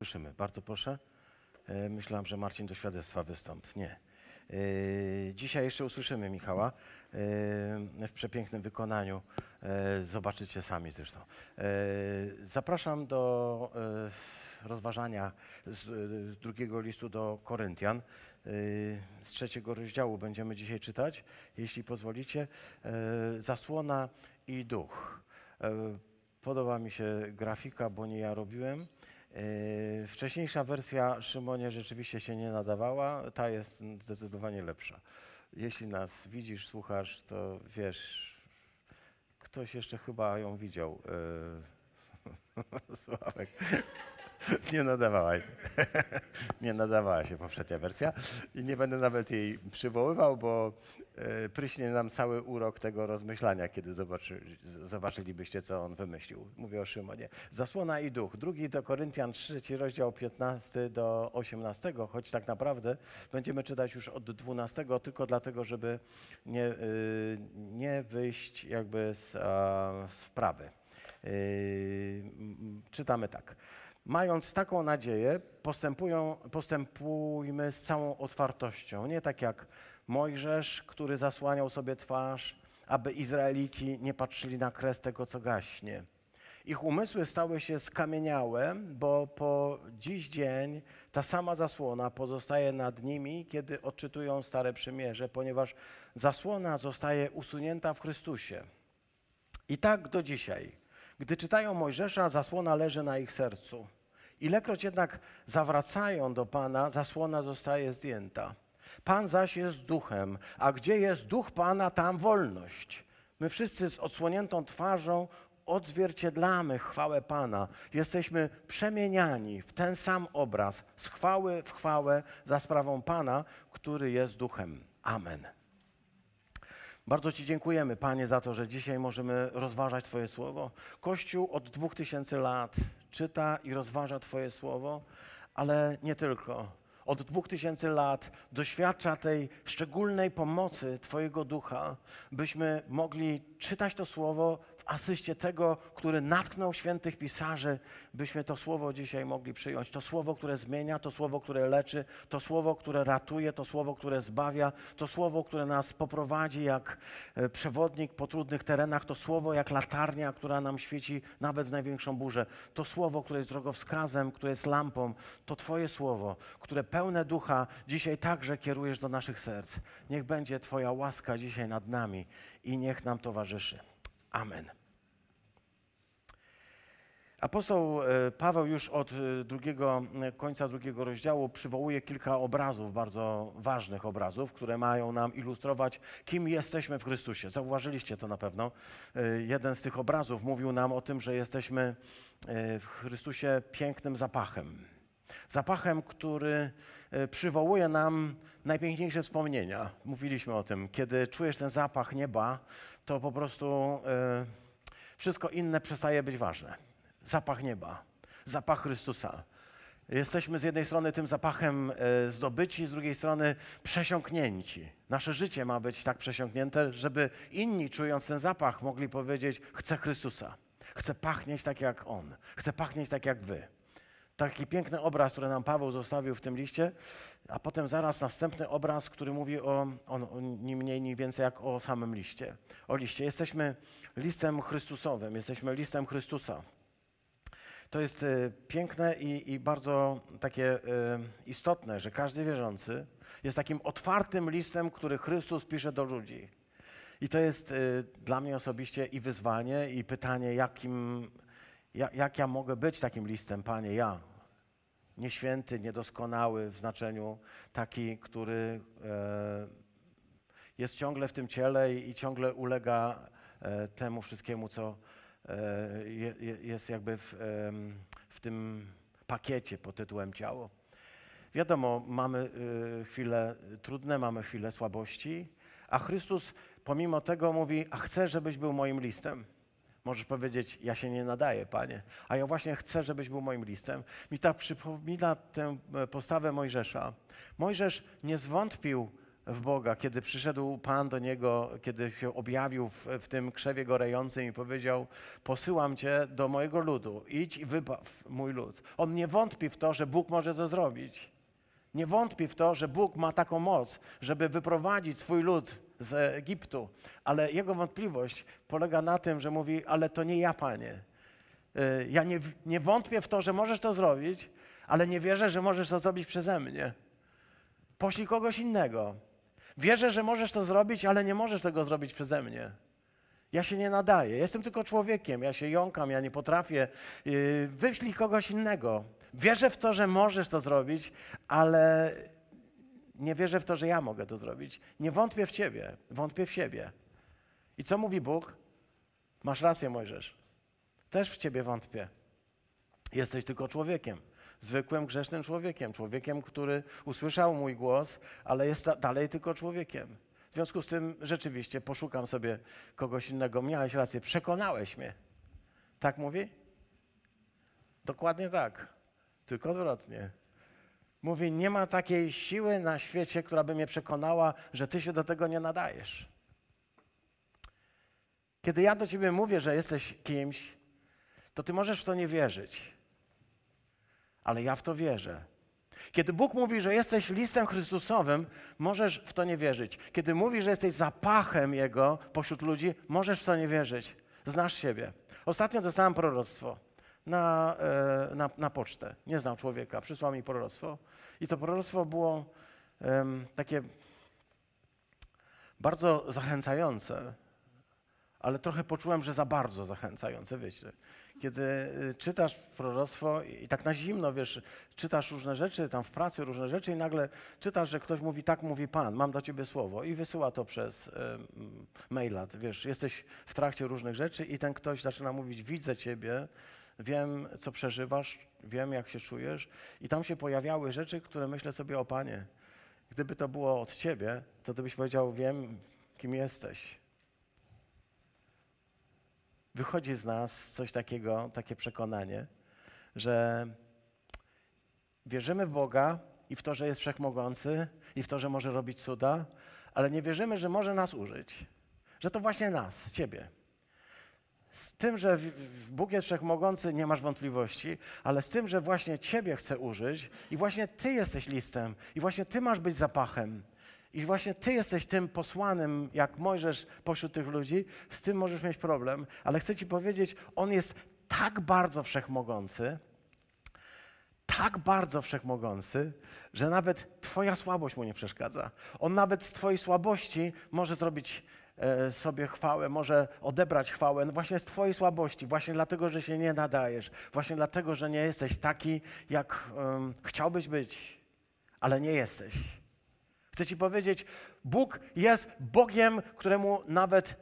Słyszymy. Bardzo proszę. E, Myślałem, że Marcin do świadectwa wystąp. Nie. E, Dzisiaj jeszcze usłyszymy Michała e, w przepięknym wykonaniu. Zobaczycie sami zresztą. Zapraszam do rozważania z drugiego listu do Koryntian. Z trzeciego rozdziału będziemy dzisiaj czytać, jeśli pozwolicie. Zasłona i duch. Podoba mi się grafika, bo nie ja robiłem. Yy, Wcześniejsza wersja Szymonie rzeczywiście się nie nadawała, ta jest zdecydowanie lepsza. Jeśli nas widzisz, słuchasz, to wiesz, ktoś jeszcze chyba ją widział. Yy, Sławek. Nie nadawała. Nie nadawała się poprzednia wersja i nie będę nawet jej przywoływał, bo e, pryśnie nam cały urok tego rozmyślania, kiedy zobaczy, zobaczylibyście, co on wymyślił. Mówię o Szymonie. Zasłona i duch. Drugi do Koryntian, trzeci rozdział 15 do 18, choć tak naprawdę będziemy czytać już od 12, tylko dlatego, żeby nie, y, nie wyjść jakby z, z wprawy. M, czytamy tak. Mając taką nadzieję, postępujmy z całą otwartością. Nie tak jak Mojżesz, który zasłaniał sobie twarz, aby Izraelici nie patrzyli na kres tego, co gaśnie. Ich umysły stały się skamieniałe, bo po dziś dzień ta sama zasłona pozostaje nad nimi, kiedy odczytują Stare Przymierze, ponieważ zasłona zostaje usunięta w Chrystusie. I tak do dzisiaj. Gdy czytają Mojżesza, zasłona leży na ich sercu. Ilekroć jednak zawracają do Pana, zasłona zostaje zdjęta. Pan zaś jest duchem, a gdzie jest duch Pana, tam wolność. My wszyscy z odsłoniętą twarzą odzwierciedlamy chwałę Pana. Jesteśmy przemieniani w ten sam obraz, z chwały w chwałę za sprawą Pana, który jest duchem. Amen. Bardzo Ci dziękujemy, Panie, za to, że dzisiaj możemy rozważać Twoje słowo. Kościół od dwóch tysięcy lat czyta i rozważa Twoje słowo, ale nie tylko. Od dwóch tysięcy lat doświadcza tej szczególnej pomocy Twojego ducha, byśmy mogli czytać to słowo asyście tego, który natknął świętych pisarzy, byśmy to słowo dzisiaj mogli przyjąć. To słowo, które zmienia, to słowo, które leczy, to słowo, które ratuje, to słowo, które zbawia, to słowo, które nas poprowadzi jak e, przewodnik po trudnych terenach, to słowo jak latarnia, która nam świeci nawet w największą burzę. To słowo, które jest drogowskazem, które jest lampą, to Twoje słowo, które pełne ducha dzisiaj także kierujesz do naszych serc. Niech będzie Twoja łaska dzisiaj nad nami i niech nam towarzyszy. Amen. Apostoł e, Paweł już od e, drugiego, e, końca drugiego rozdziału przywołuje kilka obrazów, bardzo ważnych obrazów, które mają nam ilustrować, kim jesteśmy w Chrystusie. Zauważyliście to na pewno. Jeden z tych obrazów mówił nam o tym, że jesteśmy w Chrystusie pięknym zapachem. Zapachem, który przywołuje nam najpiękniejsze wspomnienia. Mówiliśmy o tym. Kiedy czujesz ten zapach nieba, to po prostu wszystko inne przestaje być ważne zapach nieba, zapach Chrystusa. Jesteśmy z jednej strony tym zapachem e, zdobyci, z drugiej strony przesiąknięci. Nasze życie ma być tak przesiąknięte, żeby inni, czując ten zapach, mogli powiedzieć: Chcę Chrystusa. Chcę pachnieć tak jak On. Chcę pachnieć tak jak Wy. Taki piękny obraz, który nam Paweł zostawił w tym liście, a potem zaraz następny obraz, który mówi o, o, o ni mniej, ni więcej jak o samym liście. O liście. Jesteśmy listem Chrystusowym, jesteśmy listem Chrystusa. To jest e, piękne i, i bardzo takie e, istotne, że każdy wierzący jest takim otwartym listem, który Chrystus pisze do ludzi. I to jest e, dla mnie osobiście i wyzwanie, i pytanie, jakim, jak, jak ja mogę być takim listem, Panie, ja. Nieświęty, niedoskonały w znaczeniu taki, który e, jest ciągle w tym ciele i, i ciągle ulega e, temu wszystkiemu, co jest jakby w, w tym pakiecie pod tytułem ciało. Wiadomo, mamy y, chwile trudne, mamy chwile słabości, a Chrystus pomimo tego mówi, a chcę, żebyś był moim listem. Możesz powiedzieć, ja się nie nadaję, Panie, a ja właśnie chcę, żebyś był moim listem. Mi tak przypomina tę e, postawę Mojżesza. Mojżesz nie zwątpił w Boga, kiedy przyszedł Pan do niego, kiedy się objawił w, w tym krzewie gorejącym i powiedział: Posyłam cię do mojego ludu, idź i wybaw mój lud. On nie wątpi w to, że Bóg może to zrobić. Nie wątpi w to, że Bóg ma taką moc, żeby wyprowadzić swój lud z Egiptu, ale jego wątpliwość polega na tym, że mówi: Ale to nie ja, panie. Y, Ja nie, nie wątpię w to, że możesz to zrobić, ale nie wierzę, że możesz to zrobić przeze mnie. Poślij kogoś innego. Wierzę, że możesz to zrobić, ale nie możesz tego zrobić przeze mnie. Ja się nie nadaję. Jestem tylko człowiekiem. Ja się jąkam, ja nie potrafię. Yy, Wyślij kogoś innego. Wierzę w to, że możesz to zrobić, ale nie wierzę w to, że ja mogę to zrobić. Nie wątpię w Ciebie, wątpię w siebie. I co mówi Bóg? Masz rację, Mojżesz. Też w Ciebie wątpię. Jesteś tylko człowiekiem. Zwykłym, grzesznym człowiekiem. Człowiekiem, który usłyszał mój głos, ale jest dalej tylko człowiekiem. W związku z tym rzeczywiście poszukam sobie kogoś innego. Miałeś rację, przekonałeś mnie. Tak mówi? Dokładnie tak. Tylko odwrotnie. Mówi, nie ma takiej siły na świecie, która by mnie przekonała, że ty się do tego nie nadajesz. Kiedy ja do ciebie mówię, że jesteś kimś, to ty możesz w to nie wierzyć. Ale ja w to wierzę. Kiedy Bóg mówi, że jesteś listem Chrystusowym, możesz w to nie wierzyć. Kiedy mówi, że jesteś zapachem Jego pośród ludzi, możesz w to nie wierzyć. Znasz siebie. Ostatnio dostałem proroctwo na, e, na, na pocztę. Nie znam człowieka, przysłał mi proroctwo. I to proroctwo było takie bardzo zachęcające, ale trochę poczułem, że za bardzo zachęcające, wiecie. Kiedy y, czytasz proroctwo i tak na zimno, wiesz, czytasz różne rzeczy, tam w pracy różne rzeczy i nagle czytasz, że ktoś mówi, tak mówi Pan, mam do ciebie słowo i wysyła to przez y, maila, wiesz, jesteś w trakcie różnych rzeczy i ten ktoś zaczyna mówić, widzę ciebie, wiem, co przeżywasz, wiem, jak się czujesz i tam się pojawiały rzeczy, które myślę sobie, o Panie, gdyby to było od ciebie, to ty byś powiedział, wiem, kim jesteś. Wychodzi z nas coś takiego, takie przekonanie, że wierzymy w Boga i w to, że jest wszechmogący i w to, że może robić cuda, ale nie wierzymy, że może nas użyć. Że to właśnie nas, Ciebie. Z tym, że Bóg jest wszechmogący, nie masz wątpliwości, ale z tym, że właśnie Ciebie chce użyć i właśnie Ty jesteś listem i właśnie Ty masz być zapachem i właśnie Ty jesteś tym posłanym, jak Mojżesz pośród tych ludzi, z tym możesz mieć problem, ale chcę Ci powiedzieć, On jest tak bardzo wszechmogący, tak bardzo wszechmogący, że nawet Twoja słabość mu nie przeszkadza. On nawet z Twojej słabości może zrobić e, sobie chwałę, może odebrać chwałę no właśnie z Twojej słabości, właśnie dlatego, że się nie nadajesz, właśnie dlatego, że nie jesteś taki, jak em, chciałbyś być, ale nie jesteś. Chcę Ci powiedzieć, Bóg jest Bogiem, któremu nawet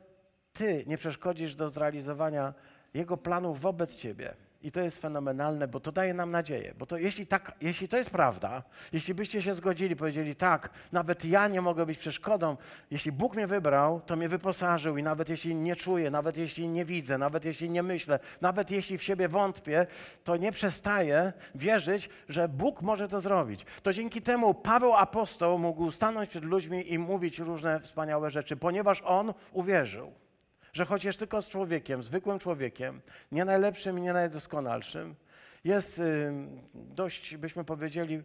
Ty nie przeszkodzisz do zrealizowania Jego planów wobec Ciebie. I to jest fenomenalne, bo to daje nam nadzieję. Bo to jeśli, tak, jeśli to jest prawda, jeśli byście się zgodzili, powiedzieli tak, nawet ja nie mogę być przeszkodą, jeśli Bóg mnie wybrał, to mnie wyposażył i nawet jeśli nie czuję, nawet jeśli nie widzę, nawet jeśli nie myślę, nawet jeśli w siebie wątpię, to nie przestaję wierzyć, że Bóg może to zrobić. To dzięki temu Paweł apostoł mógł stanąć przed ludźmi i mówić różne wspaniałe rzeczy, ponieważ on uwierzył że jest tylko z człowiekiem, zwykłym człowiekiem, nie najlepszym i nie najdoskonalszym, jest y, dość, byśmy powiedzieli, y,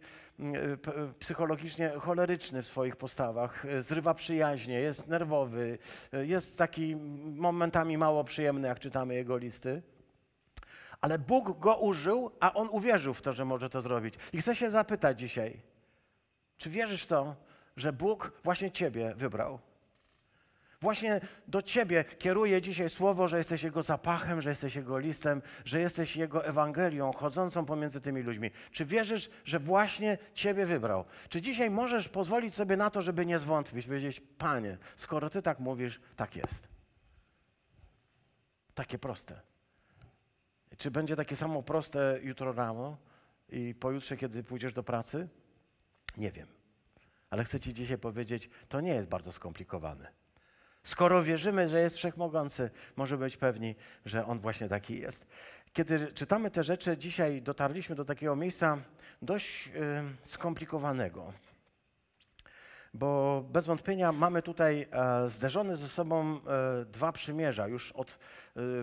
psychologicznie choleryczny w swoich postawach, y, zrywa przyjaźnie, jest nerwowy, jest taki momentami mało przyjemny, jak czytamy jego listy. Ale Bóg go użył, a on uwierzył w to, że może to zrobić. I chcę się zapytać dzisiaj, czy wierzysz w to, że Bóg właśnie Ciebie wybrał? Właśnie do Ciebie kieruje dzisiaj słowo, że jesteś Jego zapachem, że jesteś Jego listem, że jesteś Jego Ewangelią chodzącą pomiędzy tymi ludźmi. Czy wierzysz, że właśnie Ciebie wybrał? Czy dzisiaj możesz pozwolić sobie na to, żeby nie zwątpić, powiedzieć, Panie, skoro Ty tak mówisz, tak jest. Takie proste. Czy będzie takie samo proste jutro rano i pojutrze, kiedy pójdziesz do pracy? Nie wiem. Ale chcę Ci dzisiaj powiedzieć, to nie jest bardzo skomplikowane. Skoro wierzymy, że jest wszechmogący, może być pewni, że On właśnie taki jest. Kiedy czytamy te rzeczy, dzisiaj dotarliśmy do takiego miejsca dość y, skomplikowanego. bo bez wątpienia mamy tutaj e, zderzone ze sobą e, dwa przymierza już od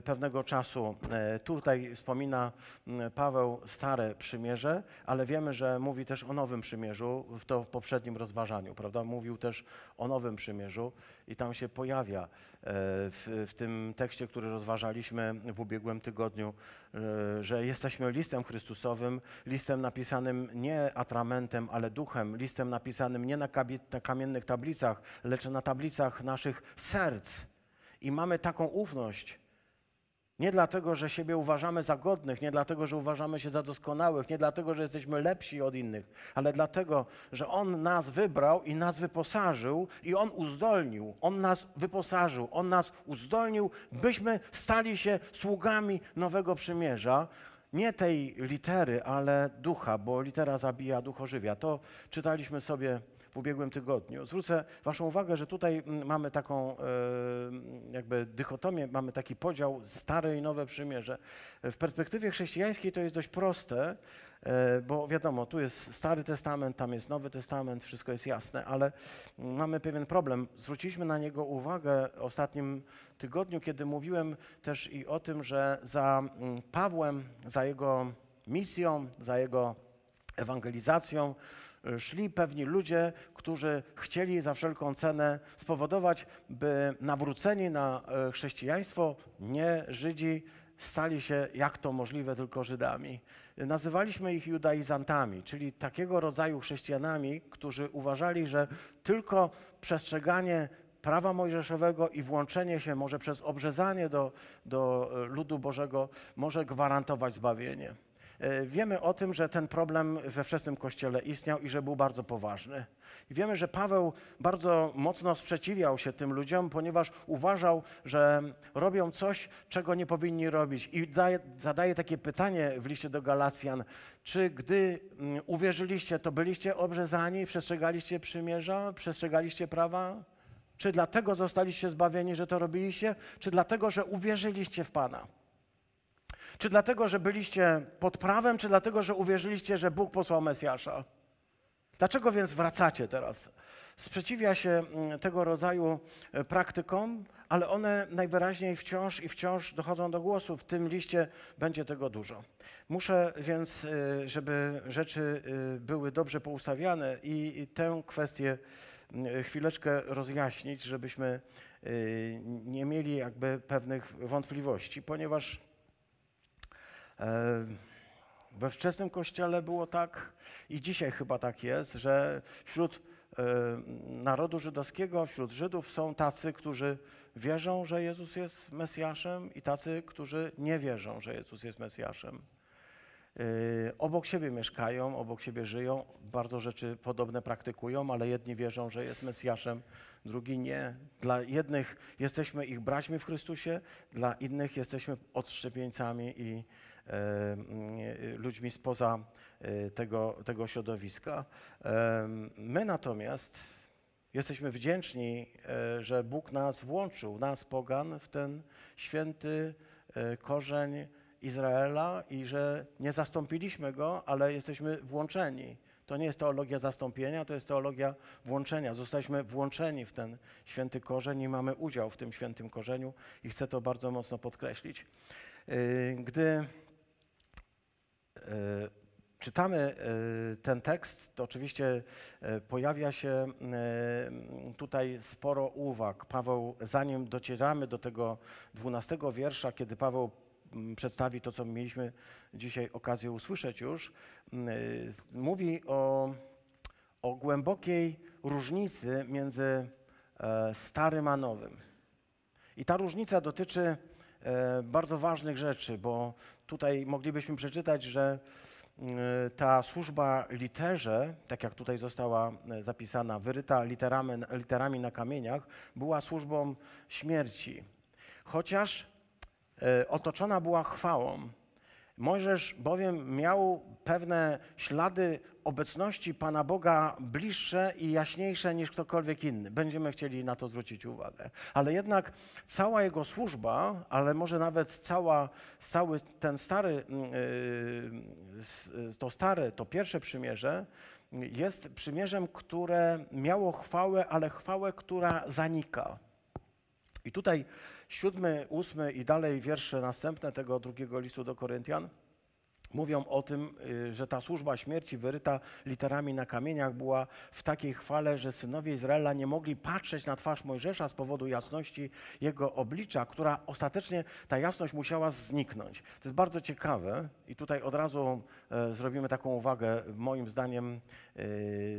pewnego czasu. E, tutaj wspomina m, Paweł stare przymierze, ale wiemy, że mówi też o nowym przymierzu w to w poprzednim rozważaniu, prawda? Mówił też o nowym przymierzu i tam się pojawia e, w, w tym tekście, który rozważaliśmy w ubiegłym tygodniu, e, że jesteśmy listem Chrystusowym, listem napisanym nie atramentem, ale duchem, listem napisanym nie na, na kamiennych tablicach, lecz na tablicach naszych serc. I mamy taką ufność. Nie dlatego, że siebie uważamy za godnych, nie dlatego, że uważamy się za doskonałych, nie dlatego, że jesteśmy lepsi od innych, ale dlatego, że On nas wybrał i nas wyposażył i On uzdolnił, On nas wyposażył, On nas uzdolnił, byśmy stali się sługami nowego przymierza. Nie tej litery, ale ducha, bo litera zabija, duch ożywia. To czytaliśmy sobie w ubiegłym tygodniu. Zwrócę Waszą uwagę, że tutaj mm, mamy taką e, jakby dychotomię, mamy taki podział stare i nowe przymierze. W perspektywie chrześcijańskiej to jest dość proste, e, bo wiadomo, tu jest Stary Testament, tam jest Nowy Testament, wszystko jest jasne, ale mamy pewien problem. Zwróciliśmy na niego uwagę w ostatnim tygodniu, kiedy mówiłem też i o tym, że za mm, Pawłem, za jego misją, za jego ewangelizacją szli pewni ludzie, którzy chcieli za wszelką cenę spowodować, by nawróceni na e, chrześcijaństwo nie Żydzi stali się, jak to możliwe, tylko Żydami. Nazywaliśmy ich judaizantami, czyli takiego rodzaju chrześcijanami, którzy uważali, że tylko przestrzeganie prawa mojżeszowego i włączenie się może przez obrzezanie do, do e, ludu Bożego może gwarantować zbawienie. E, Wiemy o tym, że ten problem we wczesnym kościele istniał i że był bardzo poważny. Wiemy, że Paweł bardzo mocno sprzeciwiał się tym ludziom, ponieważ uważał, że robią coś, czego nie powinni robić. I daje, zadaje takie pytanie w liście do Galacjan: czy gdy mm, uwierzyliście, to byliście obrzezani, przestrzegaliście przymierza, przestrzegaliście prawa? Czy dlatego zostaliście zbawieni, że to robiliście, czy dlatego, że uwierzyliście w Pana? Czy dlatego, że byliście pod prawem, czy dlatego, że uwierzyliście, że Bóg posłał Mesjasza? Dlaczego więc wracacie teraz? Sprzeciwia się mm, tego rodzaju e, praktykom, ale one najwyraźniej wciąż i wciąż dochodzą do głosu. W tym liście będzie tego dużo. Muszę więc, e, żeby rzeczy e, były dobrze poustawiane i tę kwestię mm, chwileczkę rozjaśnić, żebyśmy nie mieli jakby pewnych wątpliwości, ponieważ We wczesnym kościele było tak i dzisiaj chyba tak jest, że wśród e, narodu żydowskiego, wśród Żydów są tacy, którzy wierzą, że Jezus jest Mesjaszem i tacy, którzy nie wierzą, że Jezus jest Mesjaszem. E, Obok siebie mieszkają, obok siebie żyją, bardzo rzeczy podobne praktykują, ale jedni wierzą, że jest Mesjaszem, drugi nie. Dla jednych jesteśmy ich braćmi w Chrystusie, dla innych jesteśmy odszczepieńcami i e, ludźmi spoza e, tego, tego środowiska. E, My natomiast jesteśmy wdzięczni, e, że Bóg nas włączył, nas pogan, w ten święty e, korzeń Izraela i że nie zastąpiliśmy go, ale jesteśmy włączeni. To nie jest teologia zastąpienia, to jest teologia włączenia. Zostaliśmy włączeni w ten święty korzeń i mamy udział w tym świętym korzeniu i chcę to bardzo mocno podkreślić. Gdy czytamy yy, ten tekst, to oczywiście yy, pojawia się tutaj sporo uwag. Paweł, zanim docieramy do tego dwunastego wiersza, kiedy Paweł przedstawi to, co mieliśmy dzisiaj okazję usłyszeć już, mówi o, o głębokiej różnicy między e, starym a nowym. I ta różnica dotyczy e, bardzo ważnych rzeczy, bo tutaj moglibyśmy przeczytać, że e, ta służba literze, tak jak tutaj została e, zapisana, wyryta literami, literami na kamieniach, była służbą śmierci. Chociaż e, otoczona była chwałą. Mojżesz bowiem miał pewne ślady obecności Pana Boga bliższe i jaśniejsze niż ktokolwiek inny. Będziemy chcieli na to zwrócić uwagę. Ale jednak cała jego służba, ale może nawet cała, cały ten stary, mm, yy, s- to stare, to pierwsze przymierze, jest przymierzem, które miało chwałę, ale chwałę, która zanika. I tutaj siódmy, ósmy i dalej wiersze następne tego drugiego listu do Koryntian mówią o tym, y, że ta służba śmierci wyryta literami na kamieniach była w takiej chwale, że synowie Izraela nie mogli patrzeć na twarz Mojżesza z powodu jasności jego oblicza, która ostatecznie ta jasność musiała zniknąć. To jest bardzo ciekawe i tutaj od razu e, zrobimy taką uwagę. Moim zdaniem e,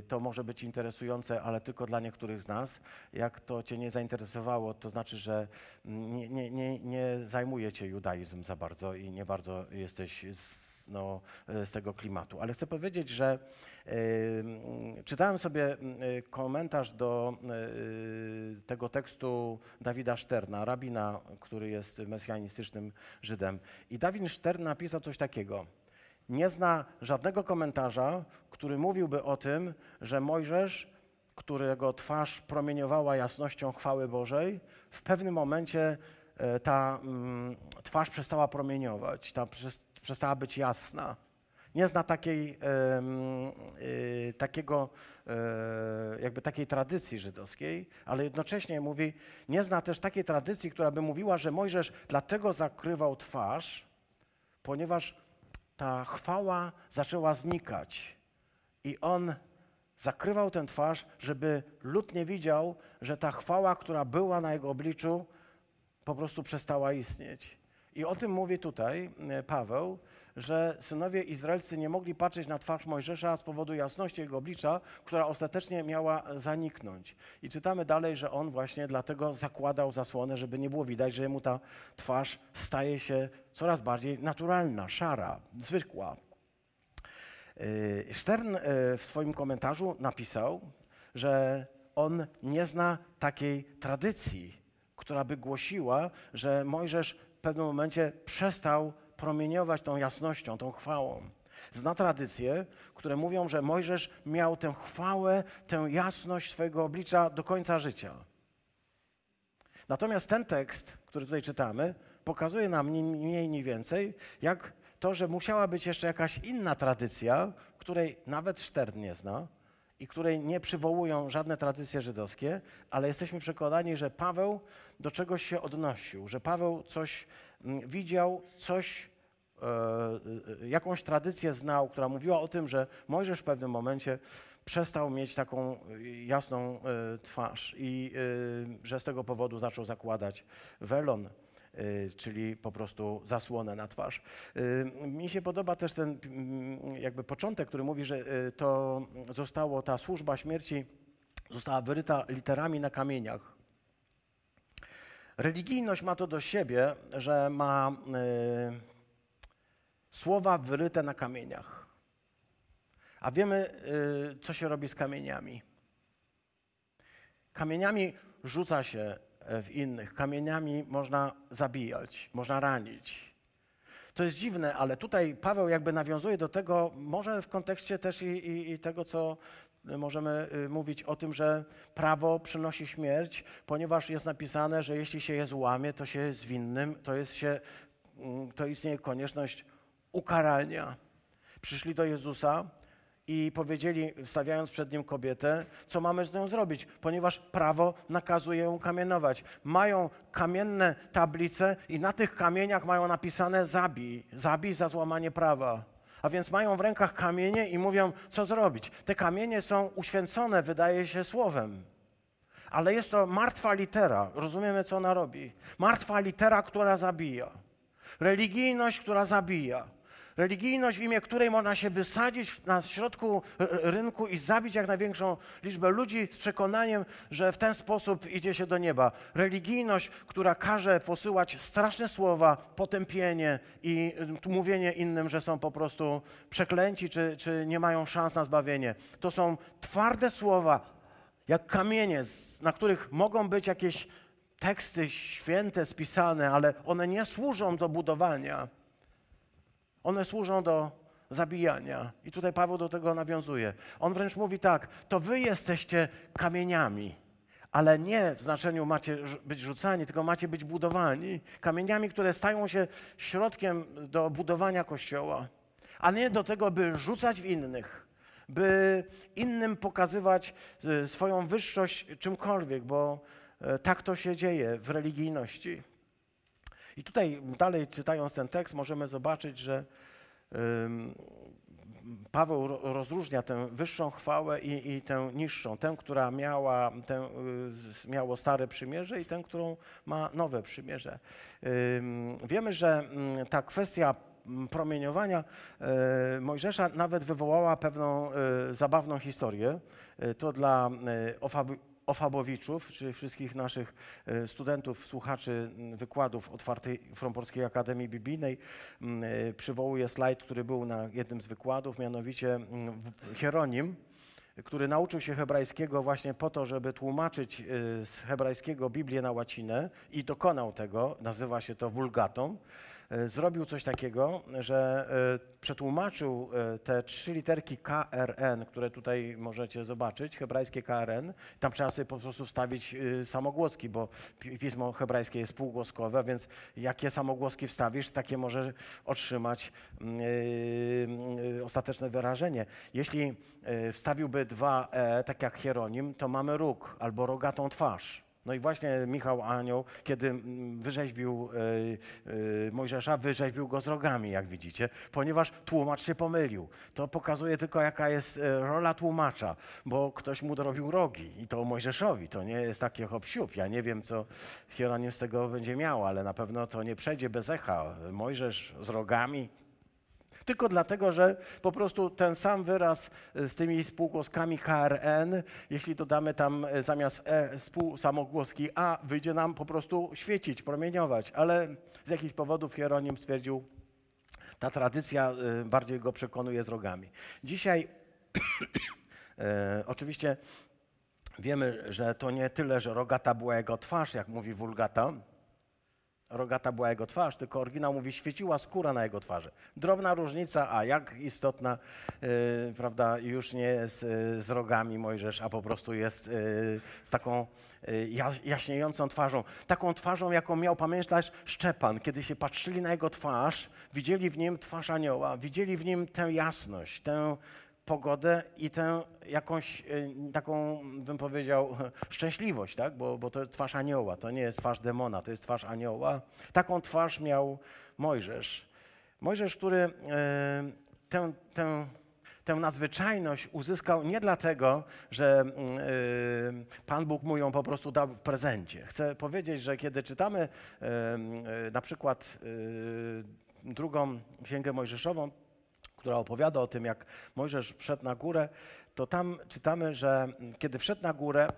to może być interesujące, ale tylko dla niektórych z nas. Jak to Cię nie zainteresowało, to znaczy, że nie, nie, nie, nie zajmuje Cię judaizm za bardzo i nie bardzo jesteś z no, z tego klimatu. Ale chcę powiedzieć, że y, czytałem sobie y, komentarz do y, tego tekstu Dawida Szterna, rabina, który jest mesjanistycznym Żydem. I Dawid Sztern napisał coś takiego. Nie zna żadnego komentarza, który mówiłby o tym, że Mojżesz, którego twarz promieniowała jasnością chwały Bożej, w pewnym momencie ta twarz przestała promieniować, ta przestała być jasna. Nie zna takiej, yy, takiego, yy, jakby takiej tradycji żydowskiej, ale jednocześnie mówi, nie zna też takiej tradycji, która by mówiła, że Mojżesz dlatego zakrywał twarz, ponieważ ta chwała zaczęła znikać i on zakrywał tę twarz, żeby lud nie widział, że ta chwała, która była na jego obliczu, po prostu przestała istnieć. I o tym mówi tutaj e, Paweł, że synowie izraelscy nie mogli patrzeć na twarz Mojżesza z powodu jasności jego oblicza, która ostatecznie miała zaniknąć. I czytamy dalej, że on właśnie dlatego zakładał zasłonę, żeby nie było widać, że mu ta twarz staje się coraz bardziej naturalna, szara, zwykła. E, Stern e, w swoim komentarzu napisał, że on nie zna takiej tradycji, która by głosiła, że Mojżesz pewnym momencie przestał promieniować tą jasnością, tą chwałą. Zna tradycje, które mówią, że Mojżesz miał tę chwałę, tę jasność swojego oblicza do końca życia. Natomiast ten tekst, który tutaj czytamy, pokazuje nam nie mniej, nie więcej, jak to, że musiała być jeszcze jakaś inna tradycja, której nawet Sztern nie zna i której nie przywołują żadne tradycje żydowskie, ale jesteśmy przekonani, że Paweł do czegoś się odnosił, że Paweł coś mm, widział, coś, e, e, jakąś tradycję znał, która mówiła o tym, że Mojżesz w pewnym momencie przestał mieć taką jasną e, twarz i że z tego powodu zaczął zakładać welon czyli po prostu zasłonę na twarz. Mi się podoba też ten mm, jakby początek, który mówi, że to zostało, ta służba śmierci została wyryta literami na kamieniach. Religijność ma to do siebie, że ma y, słowa wyryte na kamieniach. A wiemy, y, co się robi z kamieniami. Kamieniami rzuca się w innych, kamieniami można zabijać, można ranić. To jest dziwne, ale tutaj Paweł jakby nawiązuje do tego, może w kontekście też i, i, i tego, co, możemy y, mówić o tym, że prawo przynosi śmierć, ponieważ jest napisane, że jeśli się je złamie, to się jest winnym, to, jest się, mm, to istnieje konieczność ukarania. Przyszli do Jezusa i powiedzieli, wstawiając przed nim kobietę, co mamy z nią zrobić, ponieważ prawo nakazuje ją kamienować. Mają kamienne tablice i na tych kamieniach mają napisane zabij, zabij za złamanie prawa a więc mają w rękach kamienie i mówią, co zrobić. Te kamienie są uświęcone, wydaje się, słowem. Ale jest to martwa litera. Rozumiemy, co ona robi. Martwa litera, która zabija. Religijność, która zabija. Religijność, w imię której można się wysadzić na środku rynku i zabić jak największą liczbę ludzi z przekonaniem, że w ten sposób idzie się do nieba. Religijność, która każe posyłać straszne słowa, potępienie i mówienie innym, że są po prostu przeklęci czy, czy nie mają szans na zbawienie. To są twarde słowa, jak kamienie, na których mogą być jakieś teksty święte spisane, ale one nie służą do budowania one służą do zabijania. I tutaj Paweł do tego nawiązuje. On wręcz mówi tak: to wy jesteście kamieniami, ale nie w znaczeniu macie być rzucani, tylko macie być budowani. Kamieniami, które stają się środkiem do budowania kościoła, a nie do tego, by rzucać w innych by innym pokazywać y, swoją wyższość czymkolwiek, bo y, tak to się dzieje w religijności. I tutaj dalej czytając ten tekst możemy zobaczyć, że Paweł ro- rozróżnia tę wyższą chwałę i, i tę niższą, tę, która miała, tę, y, miało stare przymierze i tę, którą ma nowe przymierze. Ym, Wiemy, że mm, ta kwestia mm, promieniowania e, Mojżesza nawet wywołała pewną e, zabawną historię. To dla Ofabowiczów, czy wszystkich naszych e, studentów, słuchaczy wykładów otwartej Fromporskiej Akademii Biblijnej e, przywołuję slajd, który był na jednym z wykładów, mianowicie Hieronim, który nauczył się hebrajskiego właśnie po to, żeby tłumaczyć y, z hebrajskiego Biblię na łacinę i dokonał tego, nazywa się to wulgatą. Y, Zrobił coś takiego, że y, przetłumaczył y, te trzy literki KRN, które tutaj możecie zobaczyć, hebrajskie KRN. Tam trzeba sobie po prostu wstawić samogłoski, bo pi- pismo hebrajskie jest półgłoskowe, więc jakie samogłoski wstawisz, takie może otrzymać y, y, ostateczne wyrażenie. Jeśli wstawiłby dwa E, tak jak Hieronim, to mamy róg albo rogatą twarz. No i właśnie Michał Anioł, kiedy mm, wyrzeźbił y, y, Mojżesza, wyrzeźbił go z rogami, jak widzicie, ponieważ tłumacz się pomylił. To pokazuje tylko, jaka jest y, rola tłumacza, bo ktoś mu dorobił rogi i to Mojżeszowi. To nie jest takie hop siup. Ja nie wiem, co Hieronim z tego będzie miał, ale na pewno to nie przejdzie bez echa. Mojżesz z rogami, tylko dlatego, że po prostu ten sam wyraz y, z tymi spółgłoskami KRN, jeśli dodamy tam y, zamiast E spółsamogłoski A, wyjdzie nam po prostu świecić, promieniować. Ale z jakichś powodów Hieronim stwierdził, ta tradycja y, bardziej go przekonuje z rogami. Dzisiaj e, oczywiście wiemy, że to nie tyle, że rogata była jego twarz, jak mówi wulgata, rogata była jego twarz, tylko oryginał mówi świeciła skóra na jego twarzy. Drobna różnica, a jak istotna, yy, prawda, już nie jest yy, z rogami Mojżesz, a po prostu jest yy, z taką jas- jaśniejącą twarzą. Taką twarzą, jaką miał, pamiętasz, Szczepan, kiedy się patrzyli na jego twarz, widzieli w nim twarz anioła, widzieli w nim tę jasność, tę pogodę i tę jakąś y, taką, bym powiedział, szczęśliwość, tak? bo, bo to jest twarz anioła, to nie jest twarz demona, to jest twarz anioła. Taką twarz miał Mojżesz. Mojżesz, który y, tę, tę, tę nadzwyczajność uzyskał nie dlatego, że y, Pan Bóg mu ją po prostu dał w prezencie. Chcę powiedzieć, że kiedy czytamy na przykład drugą księgę Mojżeszową, która opowiada o tym, jak Mojżesz wszedł na górę, to tam czytamy, że kiedy wszedł na górę,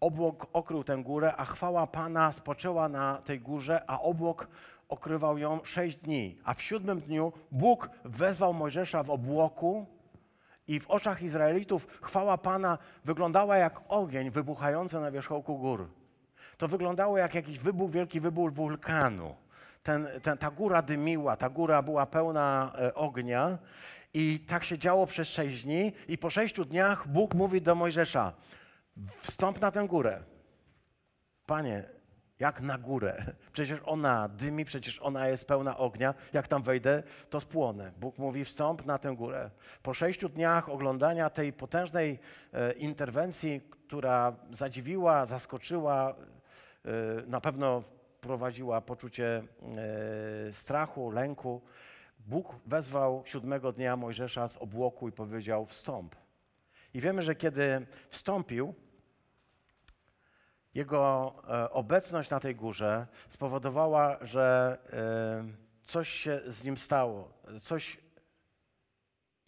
obłok okrył tę górę, a chwała Pana spoczęła na tej górze, a obłok okrywał ją sześć dni. A w siódmym dniu Bóg wezwał Mojżesza w obłoku i w oczach Izraelitów chwała Pana wyglądała jak ogień wybuchający na wierzchołku gór. To wyglądało jak jakiś wybuch, wielki wybuch wulkanu. Ten, ten, ta góra dymiła, ta góra była pełna e, ognia i tak się działo przez sześć dni i po sześciu dniach Bóg mówi do Mojżesza, wstąp na tę górę. Panie, jak na górę? Przecież ona dymi, przecież ona jest pełna ognia. Jak tam wejdę, to spłonę. Bóg mówi, wstąp na tę górę. Po sześciu dniach oglądania tej potężnej e, interwencji, która zadziwiła, zaskoczyła, e, na pewno wprowadziła poczucie e, strachu, lęku, Bóg wezwał siódmego dnia Mojżesza z obłoku i powiedział: Wstąp. I wiemy, że kiedy wstąpił, jego e, obecność na tej górze spowodowała, że e, coś się z nim stało, coś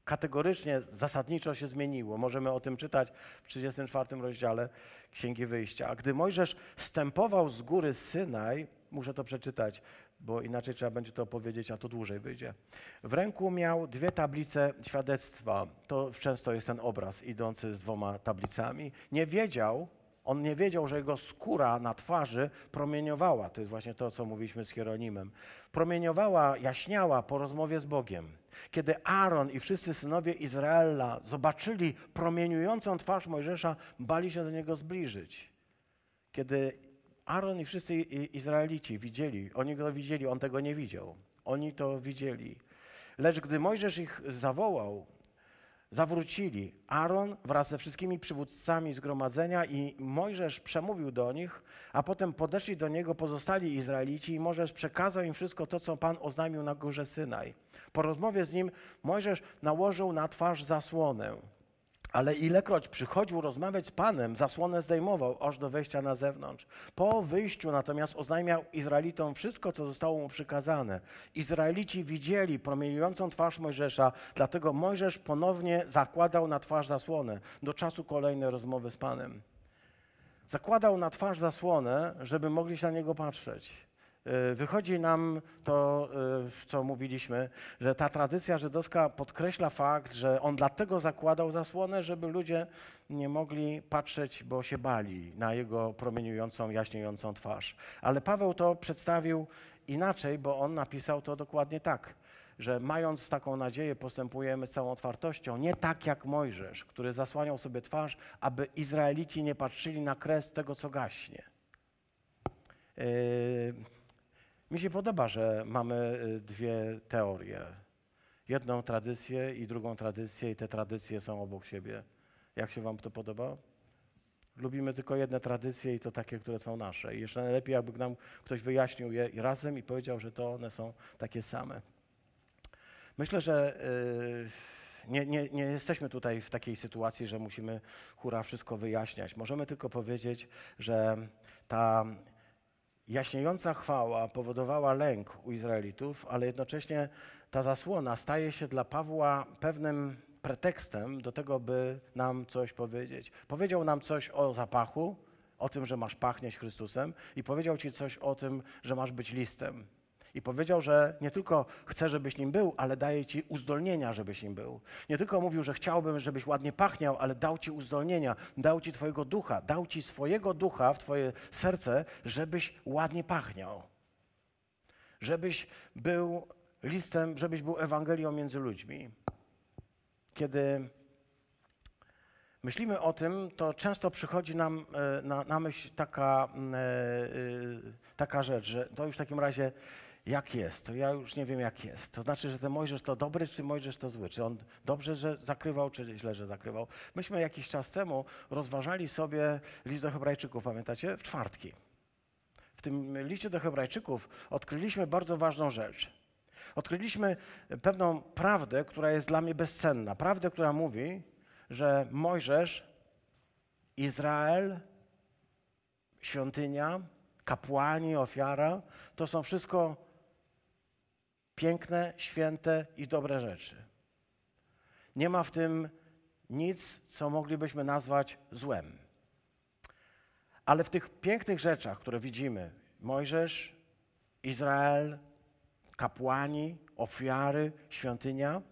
kategorycznie, zasadniczo się zmieniło. Możemy o tym czytać w 34 rozdziale Księgi Wyjścia. A gdy Mojżesz stępował z góry Synaj, muszę to przeczytać, bo inaczej trzeba będzie to opowiedzieć, a to dłużej wyjdzie. W ręku miał dwie tablice świadectwa. To często jest ten obraz idący z dwoma tablicami. Nie wiedział, on nie wiedział, że jego skóra na twarzy promieniowała. To jest właśnie to, co mówiliśmy z Hieronimem. Promieniowała, jaśniała po rozmowie z Bogiem. Kiedy Aaron i wszyscy synowie Izraela zobaczyli promieniującą twarz Mojżesza, bali się do niego zbliżyć. Kiedy Aaron i wszyscy Izraelici widzieli, oni go widzieli, on tego nie widział. Oni to widzieli. Lecz gdy Mojżesz ich zawołał, zawrócili. Aaron wraz ze wszystkimi przywódcami zgromadzenia i Mojżesz przemówił do nich, a potem podeszli do niego pozostali Izraelici i Mojżesz przekazał im wszystko to, co Pan oznajmił na górze Synaj. Po rozmowie z nim Mojżesz nałożył na twarz zasłonę. Ale ilekroć przychodził rozmawiać z Panem, zasłonę zdejmował aż do wejścia na zewnątrz. Po wyjściu natomiast oznajmiał Izraelitom wszystko, co zostało mu przykazane. Izraelici widzieli promieniującą twarz Mojżesza, dlatego Mojżesz ponownie zakładał na twarz zasłonę do czasu kolejnej rozmowy z Panem. Zakładał na twarz zasłonę, żeby mogli się na niego patrzeć. Y, Wychodzi nam to, y, co mówiliśmy, że ta tradycja żydowska podkreśla fakt, że on dlatego zakładał zasłonę, żeby ludzie nie mogli patrzeć, bo się bali na jego promieniującą, jaśniejącą twarz. Ale Paweł to przedstawił inaczej, bo on napisał to dokładnie tak, że mając taką nadzieję postępujemy z całą otwartością, nie tak jak Mojżesz, który zasłaniał sobie twarz, aby Izraelici nie patrzyli na kres tego, co gaśnie. Yy, mi się podoba, że mamy y, dwie teorie. Jedną tradycję i drugą tradycję, i te tradycje są obok siebie. Jak się Wam to podoba? Lubimy tylko jedne tradycje i to takie, które są nasze. I jeszcze najlepiej, jakby nam ktoś wyjaśnił je razem i powiedział, że to one są takie same. Myślę, że y, nie, nie, nie jesteśmy tutaj w takiej sytuacji, że musimy hura wszystko wyjaśniać. Możemy tylko powiedzieć, że ta jaśniejąca chwała powodowała lęk u Izraelitów, ale jednocześnie ta zasłona staje się dla Pawła pewnym pretekstem do tego, by nam coś powiedzieć. Powiedział nam coś o zapachu, o tym, że masz pachnieć Chrystusem i powiedział ci coś o tym, że masz być listem. I powiedział, że nie tylko chce, żebyś nim był, ale daje ci uzdolnienia, żebyś nim był. Nie tylko mówił, że chciałbym, żebyś ładnie pachniał, ale dał ci uzdolnienia, dał ci twojego ducha, dał ci swojego ducha w twoje serce, żebyś ładnie pachniał. Żebyś był listem, żebyś był Ewangelią między ludźmi. Kiedy myślimy o tym, to często przychodzi nam e, na, na myśl taka, e, e, taka rzecz, że to już w takim razie jak jest, to ja już nie wiem jak jest. To znaczy, że ten Mojżesz to dobry, czy Mojżesz to zły? Czy on dobrze, że zakrywał, czy źle, że zakrywał? Myśmy jakiś czas temu rozważali sobie list do hebrajczyków, pamiętacie? W czwartki. W tym liście do hebrajczyków odkryliśmy bardzo ważną rzecz. Odkryliśmy pewną prawdę, która jest dla mnie bezcenna. Prawdę, która mówi, że Mojżesz, Izrael, świątynia, kapłani, ofiara, to są wszystko piękne, święte i dobre rzeczy. Nie ma w tym nic, co moglibyśmy nazwać złem. Ale w tych pięknych rzeczach, które widzimy, Mojżesz, Izrael, kapłani, ofiary, świątynia,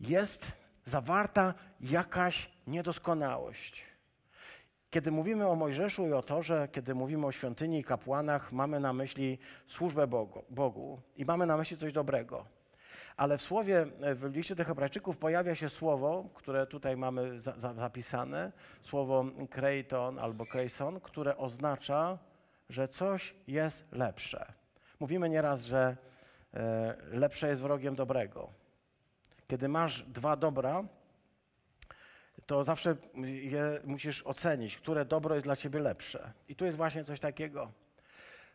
jest zawarta jakaś niedoskonałość. Kiedy mówimy o Mojżeszu i o Torze, kiedy mówimy o świątyni i kapłanach, mamy na myśli służbę Bogu, Bogu i mamy na myśli coś dobrego. Ale w słowie, w liście do Hebrajczyków pojawia się słowo, które tutaj mamy za, za, zapisane, słowo krejton albo krejson, które oznacza, że coś jest lepsze. Mówimy nieraz, że e, lepsze jest wrogiem dobrego. Kiedy masz dwa dobra, to zawsze je musisz ocenić, które dobro jest dla ciebie lepsze. I tu jest właśnie coś takiego.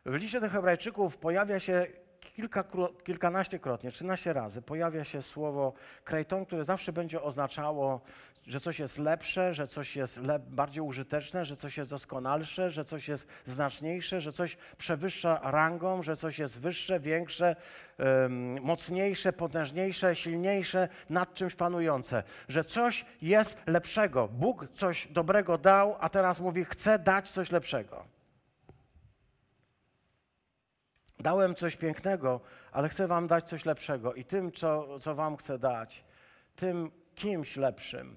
W liście do Hebrajczyków pojawia się kilka, kilkanaściekrotnie, trzynaście razy pojawia się słowo krejton, które zawsze będzie oznaczało, że coś jest lepsze, że coś jest bardziej użyteczne, że coś jest doskonalsze, że coś jest znaczniejsze, że coś przewyższa rangą, że coś jest wyższe, większe, mocniejsze, potężniejsze, silniejsze, nad czymś panujące, że coś jest lepszego. Bóg coś dobrego dał, a teraz mówi, chce dać coś lepszego. Dałem coś pięknego, ale chcę Wam dać coś lepszego. I tym, co, co Wam chcę dać, tym kimś lepszym.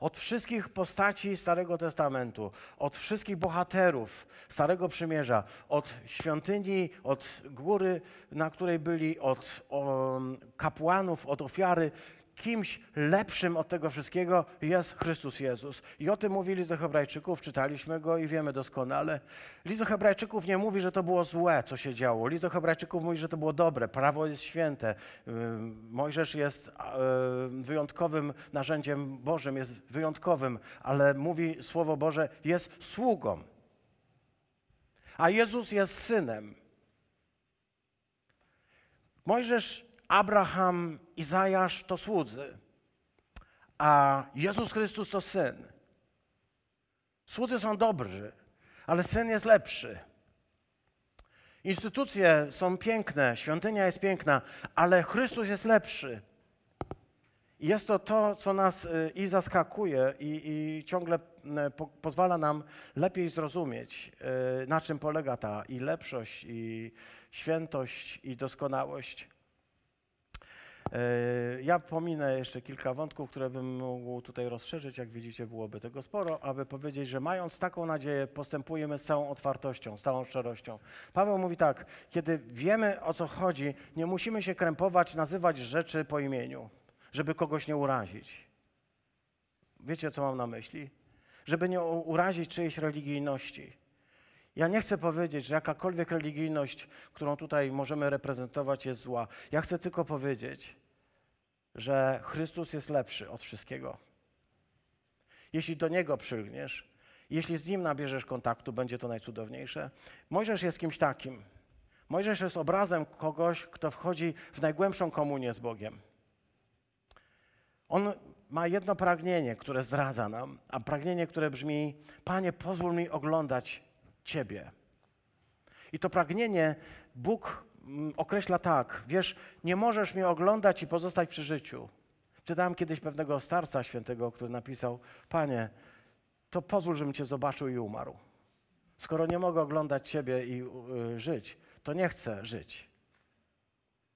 Od wszystkich postaci Starego Testamentu, od wszystkich bohaterów Starego Przymierza, od świątyni, od góry, na której byli, od o, kapłanów, od ofiary, kimś lepszym od tego wszystkiego jest Chrystus Jezus. I o tym mówi list do Hebrajczyków, czytaliśmy go i wiemy doskonale. List do Hebrajczyków nie mówi, że to było złe, co się działo. List do Hebrajczyków mówi, że to było dobre, prawo jest święte. Mojżesz jest wyjątkowym narzędziem Bożym, jest wyjątkowym, ale mówi Słowo Boże, jest sługą. A Jezus jest synem. Mojżesz, Abraham, Izajasz to słudzy, a Jezus Chrystus to syn. Słudzy są dobrzy, ale syn jest lepszy. Instytucje są piękne, świątynia jest piękna, ale Chrystus jest lepszy. I jest to to, co nas y, i zaskakuje, i, i ciągle y, po, pozwala nam lepiej zrozumieć, y, na czym polega ta i lepszość, i świętość, i doskonałość. Ja pominę jeszcze kilka wątków, które bym mógł tutaj rozszerzyć. Jak widzicie, byłoby tego sporo, aby powiedzieć, że mając taką nadzieję, postępujemy z całą otwartością, z całą szczerością. Paweł mówi tak: kiedy wiemy o co chodzi, nie musimy się krępować, nazywać rzeczy po imieniu żeby kogoś nie urazić. Wiecie, co mam na myśli? Żeby nie urazić czyjejś religijności. Ja nie chcę powiedzieć, że jakakolwiek religijność, którą tutaj możemy reprezentować, jest zła. Ja chcę tylko powiedzieć, że Chrystus jest lepszy od wszystkiego. Jeśli do Niego przylgniesz, jeśli z Nim nabierzesz kontaktu, będzie to najcudowniejsze. Mojżesz jest kimś takim. Mojżesz jest obrazem kogoś, kto wchodzi w najgłębszą komunię z Bogiem. On ma jedno pragnienie, które zdradza nam, a pragnienie, które brzmi: Panie, pozwól mi oglądać Ciebie. I to pragnienie Bóg określa tak: Wiesz, nie możesz mnie oglądać i pozostać przy życiu. Czytałem kiedyś pewnego starca świętego, który napisał: Panie, to pozwól, żebym Cię zobaczył i umarł. Skoro nie mogę oglądać Ciebie i y, żyć, to nie chcę żyć.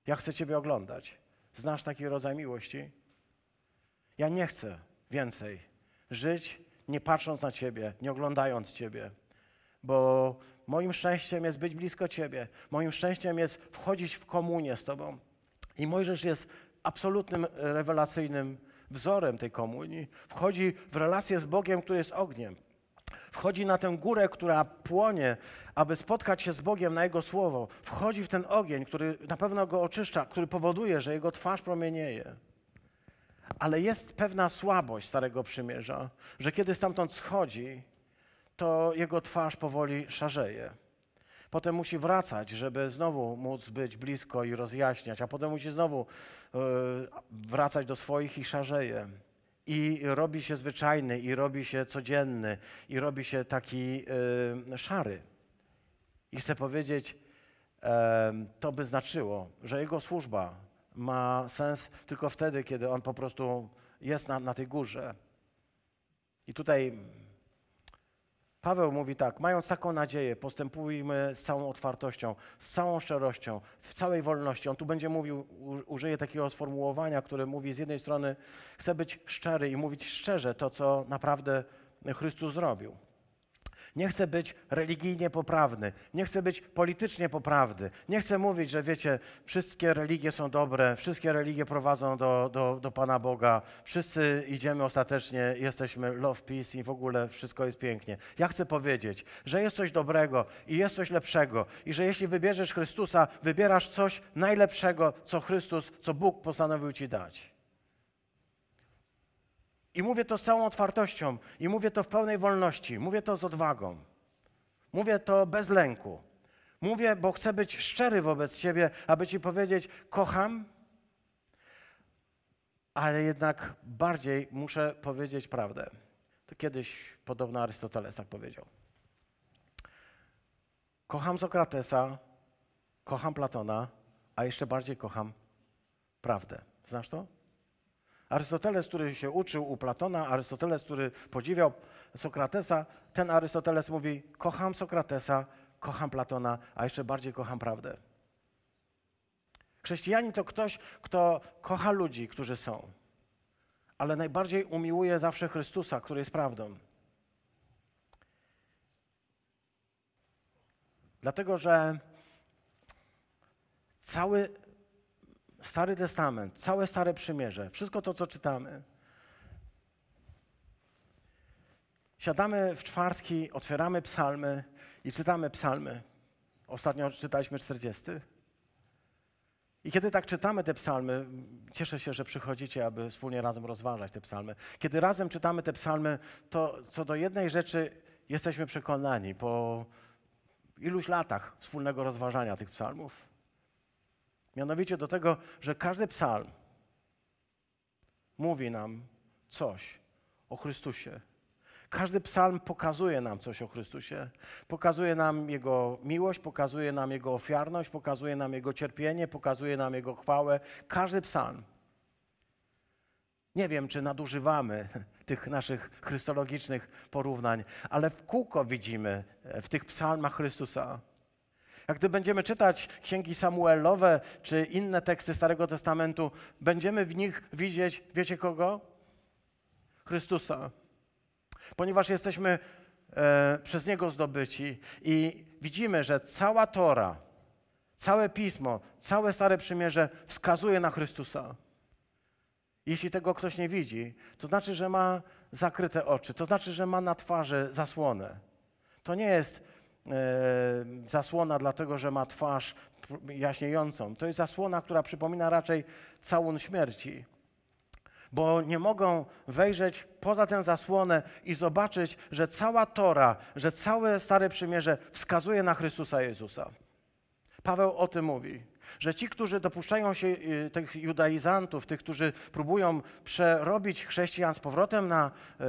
Ja chcę Ciebie oglądać. Znasz taki rodzaj miłości? Ja nie chcę więcej żyć, nie patrząc na Ciebie, nie oglądając Ciebie, bo moim szczęściem jest być blisko Ciebie. Moim szczęściem jest wchodzić w komunię z Tobą. I Mojżesz jest absolutnym, rewelacyjnym wzorem tej komunii. Wchodzi w relację z Bogiem, który jest ogniem. Wchodzi na tę górę, która płonie, aby spotkać się z Bogiem na Jego słowo. Wchodzi w ten ogień, który na pewno go oczyszcza, który powoduje, że jego twarz promienieje. Ale jest pewna słabość Starego Przymierza, że kiedy stamtąd schodzi, to jego twarz powoli szarzeje. Potem musi wracać, żeby znowu móc być blisko i rozjaśniać, a potem musi znowu y, wracać do swoich i szarzeje. I robi się zwyczajny, i robi się codzienny, i robi się taki y, szary. I chcę powiedzieć, y, to by znaczyło, że jego służba ma sens tylko wtedy, kiedy on po prostu jest na, na tej górze. I tutaj Paweł mówi tak, mając taką nadzieję, postępujmy z całą otwartością, z całą szczerością, w całej wolności. On tu będzie mówił, użyje takiego sformułowania, które mówi z jednej strony, chcę być szczery i mówić szczerze to, co naprawdę Chrystus zrobił. Nie chcę być religijnie poprawny, nie chcę być politycznie poprawny, nie chcę mówić, że wiecie, wszystkie religie są dobre, wszystkie religie prowadzą do, do, do Pana Boga, wszyscy idziemy ostatecznie, jesteśmy love, peace i w ogóle wszystko jest pięknie. Ja chcę powiedzieć, że jest coś dobrego i jest coś lepszego i że jeśli wybierzesz Chrystusa, wybierasz coś najlepszego, co Chrystus, co Bóg postanowił Ci dać. I mówię to z całą otwartością, i mówię to w pełnej wolności, mówię to z odwagą, mówię to bez lęku. Mówię, bo chcę być szczery wobec Ciebie, aby Ci powiedzieć: kocham, ale jednak bardziej muszę powiedzieć prawdę. To kiedyś podobno Arystoteles tak powiedział. Kocham Sokratesa, kocham Platona, a jeszcze bardziej kocham prawdę. Znasz to? Arystoteles, który się uczył u Platona, Arystoteles, który podziwiał Sokratesa, ten Arystoteles mówi: Kocham Sokratesa, kocham Platona, a jeszcze bardziej kocham prawdę. Chrześcijanin to ktoś, kto kocha ludzi, którzy są, ale najbardziej umiłuje zawsze Chrystusa, który jest prawdą. Dlatego, że cały Stary Testament, całe Stare Przymierze, wszystko to, co czytamy. Siadamy w czwartki, otwieramy psalmy i czytamy psalmy. Ostatnio czytaliśmy 40. I kiedy tak czytamy te psalmy, cieszę się, że przychodzicie, aby wspólnie razem rozważać te psalmy. Kiedy razem czytamy te psalmy, to co do jednej rzeczy jesteśmy przekonani po iluś latach wspólnego rozważania tych psalmów. Mianowicie do tego, że każdy psalm mówi nam coś o Chrystusie. Każdy psalm pokazuje nam coś o Chrystusie. Pokazuje nam Jego miłość, pokazuje nam Jego ofiarność, pokazuje nam Jego cierpienie, pokazuje nam Jego chwałę. Każdy psalm. Nie wiem, czy nadużywamy tych naszych chrystologicznych porównań, ale w kółko widzimy w tych psalmach Chrystusa. Jak gdy będziemy czytać księgi Samuelowe czy inne teksty Starego Testamentu, będziemy w nich widzieć, wiecie kogo? Chrystusa. Ponieważ jesteśmy e, przez Niego zdobyci i widzimy, że cała Tora, całe Pismo, całe Stare Przymierze wskazuje na Chrystusa. Jeśli tego ktoś nie widzi, to znaczy, że ma zakryte oczy, to znaczy, że ma na twarzy zasłonę. To nie jest zasłona dlatego, że ma twarz jaśniejącą. To jest zasłona, która przypomina raczej całun śmierci. Bo nie mogą wejrzeć poza tę zasłonę i zobaczyć, że cała Tora, że całe Stare Przymierze wskazuje na Chrystusa Jezusa. Paweł o tym mówi że ci, którzy dopuszczają się y, tych judaizantów, tych, którzy próbują przerobić chrześcijan z powrotem na y,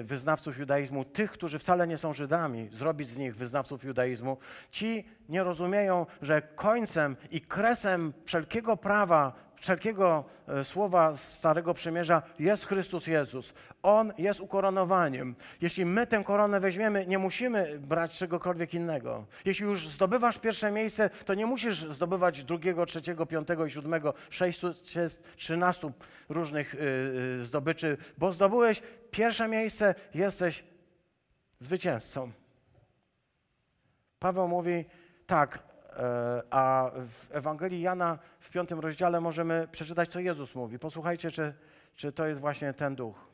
y, wyznawców judaizmu, tych, którzy wcale nie są Żydami, zrobić z nich wyznawców judaizmu, ci nie rozumieją, że końcem i kresem wszelkiego prawa wszelkiego e, słowa z Starego Przymierza jest Chrystus Jezus. On jest ukoronowaniem. Jeśli my tę koronę weźmiemy, nie musimy brać czegokolwiek innego. Jeśli już zdobywasz pierwsze miejsce, to nie musisz zdobywać drugiego, trzeciego, piątego i siódmego, sześciu, trzynastu różnych yy, zdobyczy, bo zdobyłeś pierwsze miejsce, jesteś zwycięzcą. Paweł mówi, tak, a w Ewangelii Jana w piątym rozdziale możemy przeczytać, co Jezus mówi. Posłuchajcie, czy, czy to jest właśnie ten duch.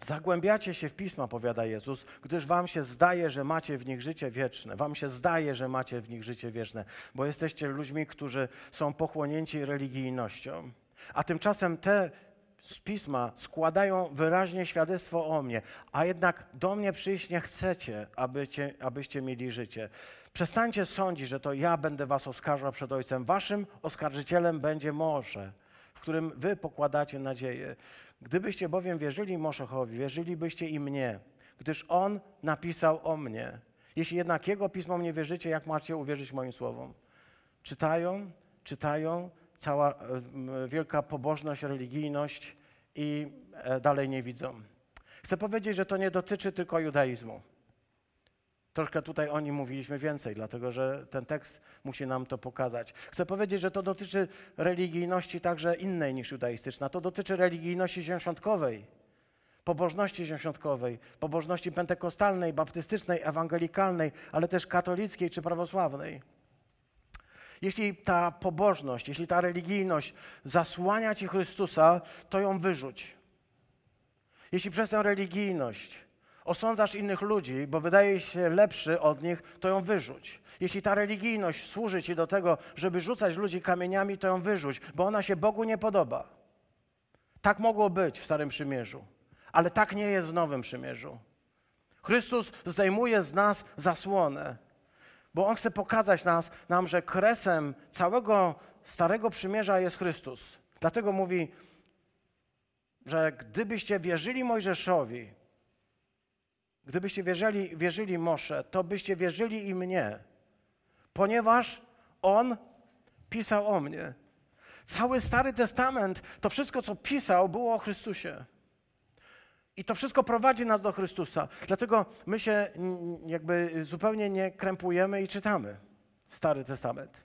Zagłębiacie się w pisma, powiada Jezus, gdyż wam się zdaje, że macie w nich życie wieczne. Wam się zdaje, że macie w nich życie wieczne, bo jesteście ludźmi, którzy są pochłonięci religijnością. A tymczasem te z pisma składają wyraźnie świadectwo o mnie, a jednak do mnie przyjść nie chcecie, abycie, abyście mieli życie. Przestańcie sądzić, że to ja będę was oskarżał przed Ojcem. Waszym oskarżycielem będzie Mosze, w którym wy pokładacie nadzieję. Gdybyście bowiem wierzyli Moszechowi, wierzylibyście i mnie, gdyż on napisał o mnie. Jeśli jednak jego pismom nie wierzycie, jak macie uwierzyć moim słowom? Czytają, czytają, cała e, wielka pobożność, religijność i e, dalej nie widzą. Chcę powiedzieć, że to nie dotyczy tylko judaizmu. Troszkę tutaj o nim mówiliśmy więcej, dlatego że ten tekst musi nam to pokazać. Chcę powiedzieć, że to dotyczy religijności także innej niż judaistyczna. To dotyczy religijności ziemświątkowej, pobożności ziemświątkowej, pobożności pentekostalnej, baptystycznej, ewangelikalnej, ale też katolickiej czy prawosławnej. Jeśli ta pobożność, jeśli ta religijność zasłania ci Chrystusa, to ją wyrzuć. Jeśli przez tę religijność osądzasz innych ludzi, bo wydaje się lepszy od nich, to ją wyrzuć. Jeśli ta religijność służy ci do tego, żeby rzucać ludzi kamieniami, to ją wyrzuć, bo ona się Bogu nie podoba. Tak mogło być w Starym Przymierzu, ale tak nie jest w Nowym Przymierzu. Chrystus zdejmuje z nas zasłonę, bo On chce pokazać nas, nam, że kresem całego Starego Przymierza jest Chrystus. Dlatego mówi, że gdybyście wierzyli Mojżeszowi, Gdybyście wierzyli, wierzyli Mosze, to byście wierzyli i mnie, ponieważ on pisał o mnie. Cały Stary Testament, to wszystko, co pisał, było o Chrystusie. I to wszystko prowadzi nas do Chrystusa. Dlatego my się jakby zupełnie nie krępujemy i czytamy Stary Testament.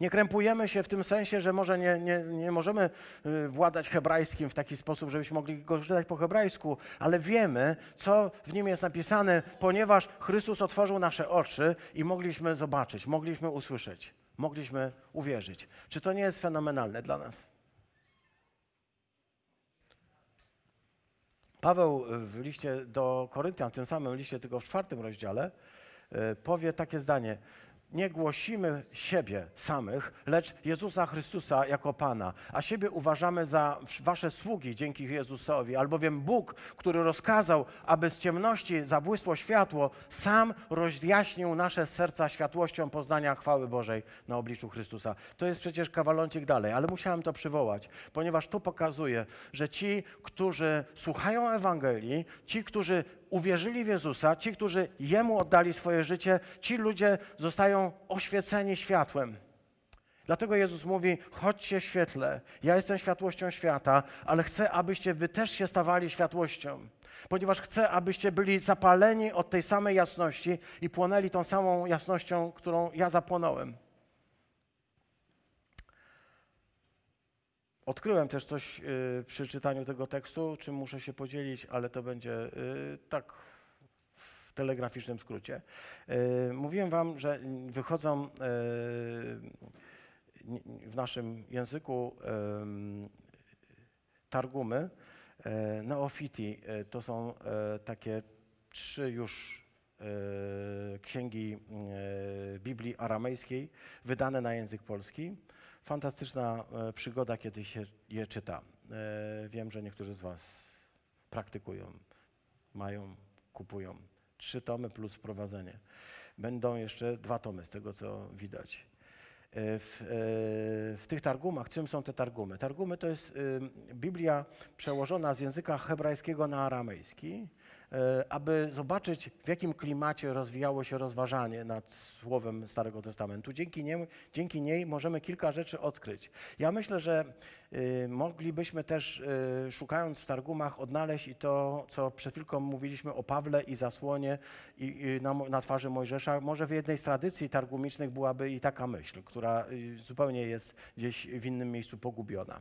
Nie krępujemy się w tym sensie, że może nie, nie, nie możemy y, władać hebrajskim w taki sposób, żebyśmy mogli go czytać po hebrajsku, ale wiemy, co w nim jest napisane, ponieważ Chrystus otworzył nasze oczy i mogliśmy zobaczyć, mogliśmy usłyszeć, mogliśmy uwierzyć. Czy to nie jest fenomenalne dla nas? Paweł w liście do Koryntian, w tym samym liście, tylko w czwartym rozdziale, y, powie takie zdanie nie głosimy siebie samych, lecz Jezusa Chrystusa jako Pana, a siebie uważamy za wasze sługi dzięki Jezusowi, albowiem Bóg, który rozkazał, aby z ciemności zabłysło światło, sam rozjaśnił nasze serca światłością poznania chwały Bożej na obliczu Chrystusa. To jest przecież kawaloncik dalej, ale musiałem to przywołać, ponieważ to pokazuje, że ci, którzy słuchają Ewangelii, ci, którzy uwierzyli w Jezusa, ci, którzy Jemu oddali swoje życie, ci ludzie zostają oświeceni światłem. Dlatego Jezus mówi: chodźcie świetle. Ja jestem światłością świata, ale chcę, abyście wy też się stawali światłością. Ponieważ chcę, abyście byli zapaleni od tej samej jasności i płonęli tą samą jasnością, którą ja zapłonąłem. Odkryłem też coś y, przy czytaniu tego tekstu, czym muszę się podzielić, ale to będzie y, tak w telegraficznym skrócie. Y, mówiłem Wam, że wychodzą w naszym języku targumy, neofiti. To są takie trzy już księgi Biblii aramejskiej, wydane na język polski. Fantastyczna e, przygoda, kiedy się je czyta. E, wiem, że niektórzy z Was praktykują, mają, kupują. Trzy tomy plus wprowadzenie. Będą jeszcze dwa tomy, z tego co widać. E, w, w, tych targumach, czym są te targumy? Targumy to jest Biblia przełożona z języka hebrajskiego na aramejski aby zobaczyć, w jakim klimacie rozwijało się rozważanie nad Słowem Starego Testamentu. Dzięki, nie, dzięki niej możemy kilka rzeczy odkryć. Ja myślę, że y, moglibyśmy też, y, szukając w Targumach, odnaleźć i to, co przed chwilką mówiliśmy o Pawle i zasłonie i, i na, na, twarzy Mojżesza. Może w jednej z tradycji targumicznych byłaby i taka myśl, która y, zupełnie jest gdzieś w innym miejscu pogubiona.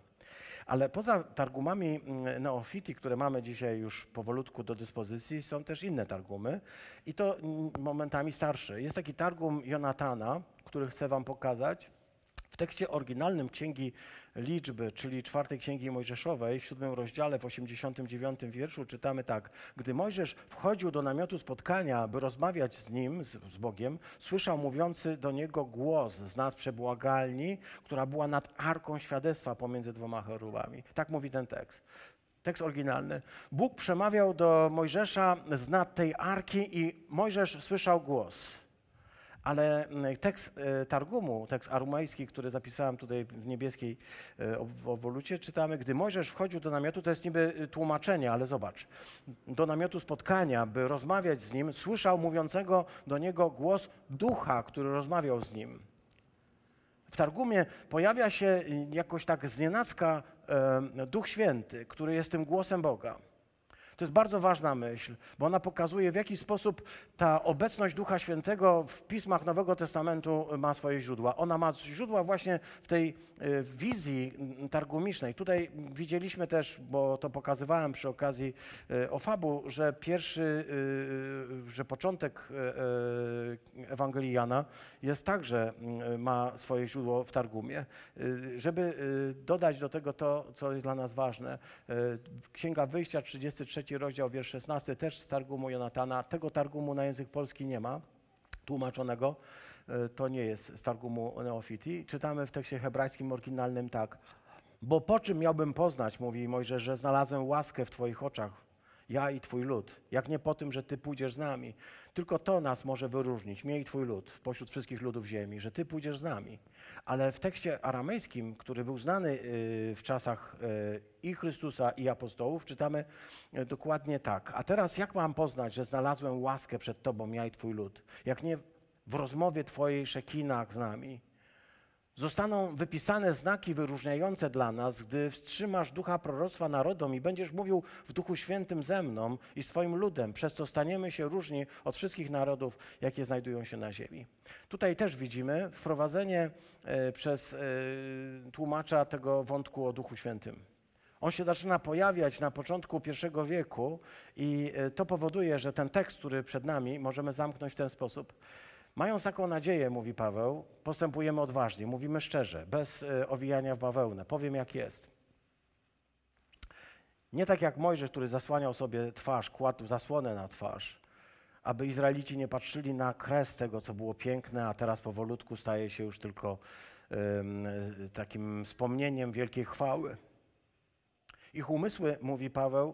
Ale poza targumami mm, neofiti, które mamy dzisiaj już powolutku do dyspozycji, są też inne targumy i to mm, momentami starsze. Jest taki targum Jonatana, który chcę wam pokazać. W tekście oryginalnym Księgi Liczby, czyli czwartej Księgi Mojżeszowej, w siódmym rozdziale, w 89 wierszu czytamy tak. Gdy Mojżesz wchodził do namiotu spotkania, by rozmawiać z nim, z, z Bogiem, słyszał mówiący do niego głos z nad przebłagalni, która była nad arką świadectwa pomiędzy dwoma cherubami. Tak mówi ten tekst tekst oryginalny. Bóg przemawiał do Mojżesza z nad tej arki i Mojżesz słyszał głos. Ale mm, tekst e, Targumu, tekst arumajski, który zapisałem tutaj w niebieskiej e, wolucie, czytamy, gdy Mojżesz wchodził do namiotu, to jest niby e, tłumaczenie, ale zobacz, do namiotu spotkania, by rozmawiać z nim, słyszał mówiącego do niego głos ducha, który rozmawiał z nim. W Targumie pojawia się jakoś tak znienacka Duch Święty, który jest tym głosem Boga. To jest bardzo ważna myśl, bo ona pokazuje, w jaki sposób ta obecność Ducha Świętego w pismach Nowego Testamentu ma swoje źródła. Ona ma źródła właśnie w tej y, wizji targumicznej. Tutaj widzieliśmy też, bo to pokazywałem przy okazji y, Ofabu, że pierwszy, y, że początek Ewangelii Jana jest także, ma swoje źródło w Targumie. Żeby dodać do tego to, co jest dla nas ważne, Księga Wyjścia, 33 rozdział, wiersz 16, też z Targumu Jonatana. Tego Targumu na język polski nie ma, tłumaczonego. E, to nie jest z Targumu Neofiti. Czytamy w tekście hebrajskim oryginalnym tak. Bo po czym miałbym poznać, mówi Mojżesz, że znalazłem łaskę w Twoich oczach, ja i Twój lud, jak nie po tym, że Ty pójdziesz z nami. Tylko to nas może wyróżnić, mnie i Twój lud, pośród wszystkich ludów ziemi, że Ty pójdziesz z nami. Ale w tekście aramejskim, który był znany y, w czasach y, i Chrystusa, i apostołów, czytamy y, dokładnie tak. A teraz jak mam poznać, że znalazłem łaskę przed Tobą, ja i Twój lud? Jak nie w rozmowie Twojej szekinach z nami? Zostaną wypisane znaki wyróżniające dla nas, gdy wstrzymasz ducha proroctwa narodom i będziesz mówił w Duchu Świętym ze mną i swoim ludem, przez co staniemy się różni od wszystkich narodów, jakie znajdują się na ziemi. Tutaj też widzimy wprowadzenie e, przez e, tłumacza tego wątku o Duchu Świętym. On się zaczyna pojawiać na początku I wieku i e, to powoduje, że ten tekst, który przed nami, możemy zamknąć w ten sposób. Mając taką nadzieję, mówi Paweł, postępujemy odważnie, mówimy szczerze, bez e, owijania w bawełnę. Powiem jak jest. Nie tak jak Mojżesz, który zasłaniał sobie twarz, kładł zasłonę na twarz, aby Izraelici nie patrzyli na kres tego, co było piękne, a teraz powolutku staje się już tylko um, takim wspomnieniem wielkiej chwały. Ich umysły, mówi Paweł,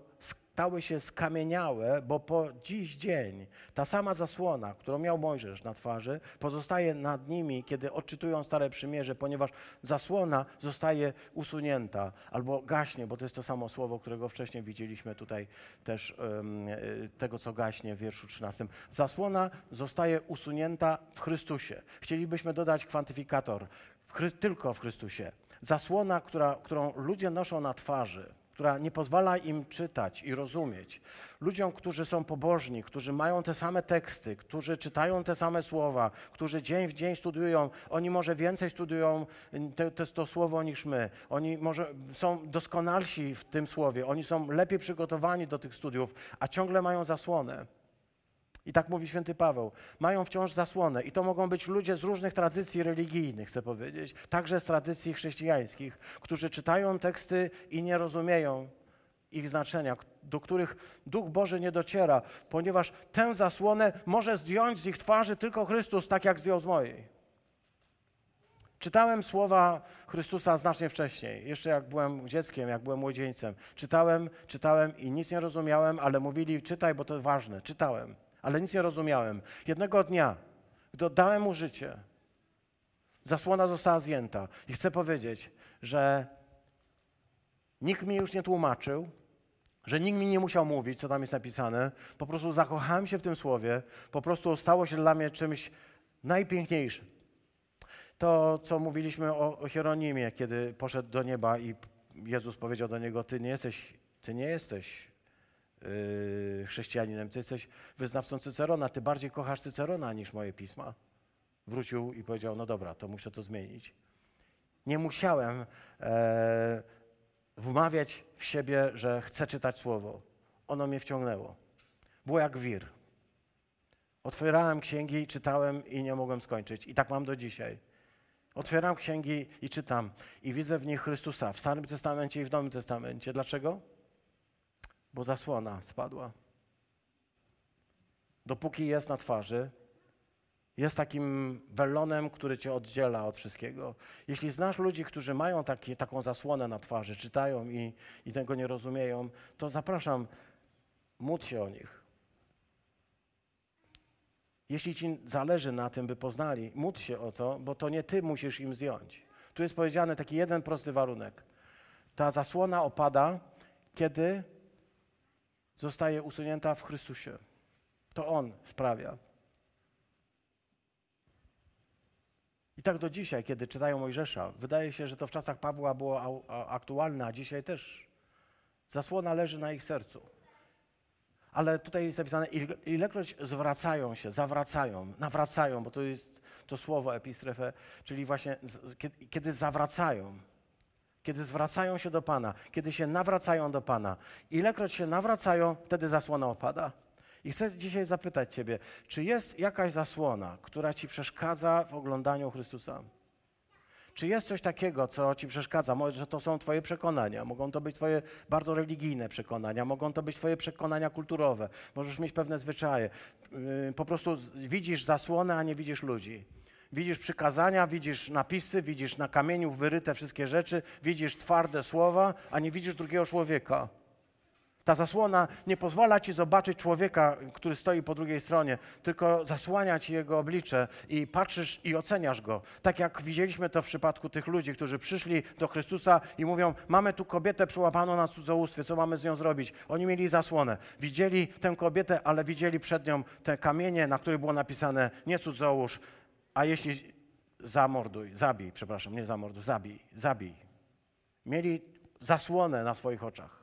stały się skamieniałe, bo po dziś dzień ta sama zasłona, którą miał Mojżesz na twarzy, pozostaje nad nimi, kiedy odczytują Stare Przymierze, ponieważ zasłona zostaje usunięta albo gaśnie, bo to jest to samo słowo, którego wcześniej widzieliśmy tutaj też, um, tego co gaśnie w wierszu 13. Zasłona zostaje usunięta w Chrystusie. Chcielibyśmy dodać kwantyfikator, w tylko w Chrystusie. Zasłona, która, którą ludzie noszą na twarzy, która nie pozwala im czytać i rozumieć. Ludziom, którzy są pobożni, którzy mają te same teksty, którzy czytają te same słowa, którzy dzień w dzień studiują, oni może więcej studiują te, te, to słowo niż my. Oni może są doskonalsi w tym słowie, oni są lepiej przygotowani do tych studiów, a ciągle mają zasłonę. I tak mówi święty Paweł. Mają wciąż zasłonę. I to mogą być ludzie z różnych tradycji religijnych, chcę powiedzieć, także z tradycji chrześcijańskich, którzy czytają teksty i nie rozumieją ich znaczenia, do których Duch Boży nie dociera, ponieważ tę zasłonę może zdjąć z ich twarzy tylko Chrystus, tak jak zdjął z mojej. Czytałem słowa Chrystusa znacznie wcześniej, jeszcze jak byłem dzieckiem, jak byłem młodzieńcem. Czytałem, czytałem i nic nie rozumiałem, ale mówili czytaj, bo to ważne. Czytałem ale nic nie rozumiałem. Jednego dnia, gdy oddałem mu życie, zasłona została zdjęta. I chcę powiedzieć, że nikt mi już nie tłumaczył, że nikt mi nie musiał mówić, co tam jest napisane. Po prostu zakochałem się w tym słowie, po prostu stało się dla mnie czymś najpiękniejszym. To, co mówiliśmy o, o Hieronimie, kiedy poszedł do nieba i Jezus powiedział do niego: Ty nie jesteś, ty nie jesteś yy, chrześcijaninem, ty jesteś wyznawcą Cycerona, ty bardziej kochasz Cycerona niż moje pisma. Wrócił i powiedział, no dobra, to muszę to zmienić. Nie musiałem e, wmawiać w siebie, że chcę czytać słowo. Ono mnie wciągnęło. Było jak wir. Otwierałem księgi, czytałem i nie mogłem skończyć. I tak mam do dzisiaj. Otwieram księgi i czytam i widzę w nich Chrystusa w Starym Testamencie i w Nowym Testamencie. Dlaczego? Bo zasłona spadła. Dopóki jest na twarzy, jest takim welonem, który cię oddziela od wszystkiego. Jeśli znasz ludzi, którzy mają taki, taką zasłonę na twarzy, czytają i, i tego nie rozumieją, to zapraszam, módl się o nich. Jeśli ci zależy na tym, by poznali, módl się o to, bo to nie ty musisz im zdjąć. Tu jest powiedziany taki jeden prosty warunek. Ta zasłona opada, kiedy zostaje usunięta w Chrystusie. To On sprawia. I tak do dzisiaj, kiedy czytają Mojżesza, wydaje się, że to w czasach Pawła było aktualne, a dzisiaj też. Zasłona leży na ich sercu. Ale tutaj jest napisane, ilekroć zwracają się, zawracają, nawracają, bo to jest to słowo epistrefe, czyli właśnie kiedy zawracają, kiedy zwracają się do Pana, kiedy się nawracają do Pana. Ilekroć się nawracają, wtedy zasłona opada. I chcę dzisiaj zapytać Ciebie, czy jest jakaś zasłona, która Ci przeszkadza w oglądaniu Chrystusa? Czy jest coś takiego, co Ci przeszkadza? Może to są Twoje przekonania, mogą to być Twoje bardzo religijne przekonania, mogą to być Twoje przekonania kulturowe, możesz mieć pewne zwyczaje. Yy, po prostu widzisz zasłonę, a nie widzisz ludzi. Widzisz przykazania, widzisz napisy, widzisz na kamieniu wyryte wszystkie rzeczy, widzisz twarde słowa, a nie widzisz drugiego człowieka. Ta zasłona nie pozwala ci zobaczyć człowieka, który stoi po drugiej stronie, tylko zasłania ci jego oblicze i patrzysz i oceniasz go. Tak jak widzieliśmy to w przypadku tych ludzi, którzy przyszli do Chrystusa i mówią: Mamy tu kobietę przyłapaną na cudzołóstwie, co mamy z nią zrobić? Oni mieli zasłonę. Widzieli tę kobietę, ale widzieli przed nią te kamienie, na których było napisane: Nie cudzołóż, a jeśli zamorduj, zabij, przepraszam, nie zamorduj, zabij, zabij. Mieli zasłonę na swoich oczach.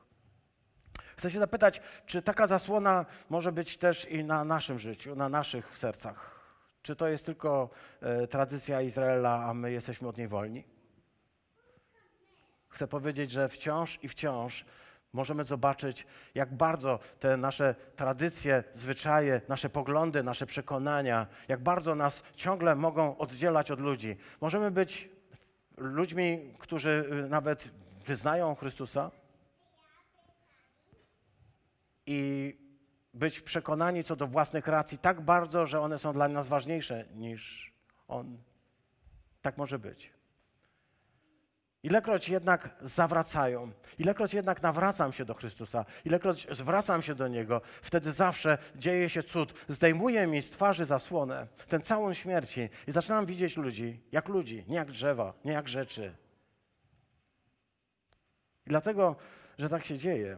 Chcę się zapytać, czy taka zasłona może być też i na naszym życiu, na naszych sercach? Czy to jest tylko e, tradycja Izraela, a my jesteśmy od niej wolni? Chcę powiedzieć, że wciąż i wciąż możemy zobaczyć, jak bardzo te nasze tradycje, zwyczaje, nasze poglądy, nasze przekonania, jak bardzo nas ciągle mogą oddzielać od ludzi. Możemy być ludźmi, którzy y, nawet wyznają Chrystusa i być przekonani co do własnych racji tak bardzo, że one są dla nas ważniejsze niż On. Tak może być. Ilekroć jednak zawracają, ilekroć jednak nawracam się do Chrystusa, ilekroć zwracam się do Niego, wtedy zawsze dzieje się cud. Zdejmuje mi z twarzy zasłonę, ten całą śmierci i zaczynam widzieć ludzi jak ludzi, nie jak drzewa, nie jak rzeczy. I dlatego, że tak się dzieje,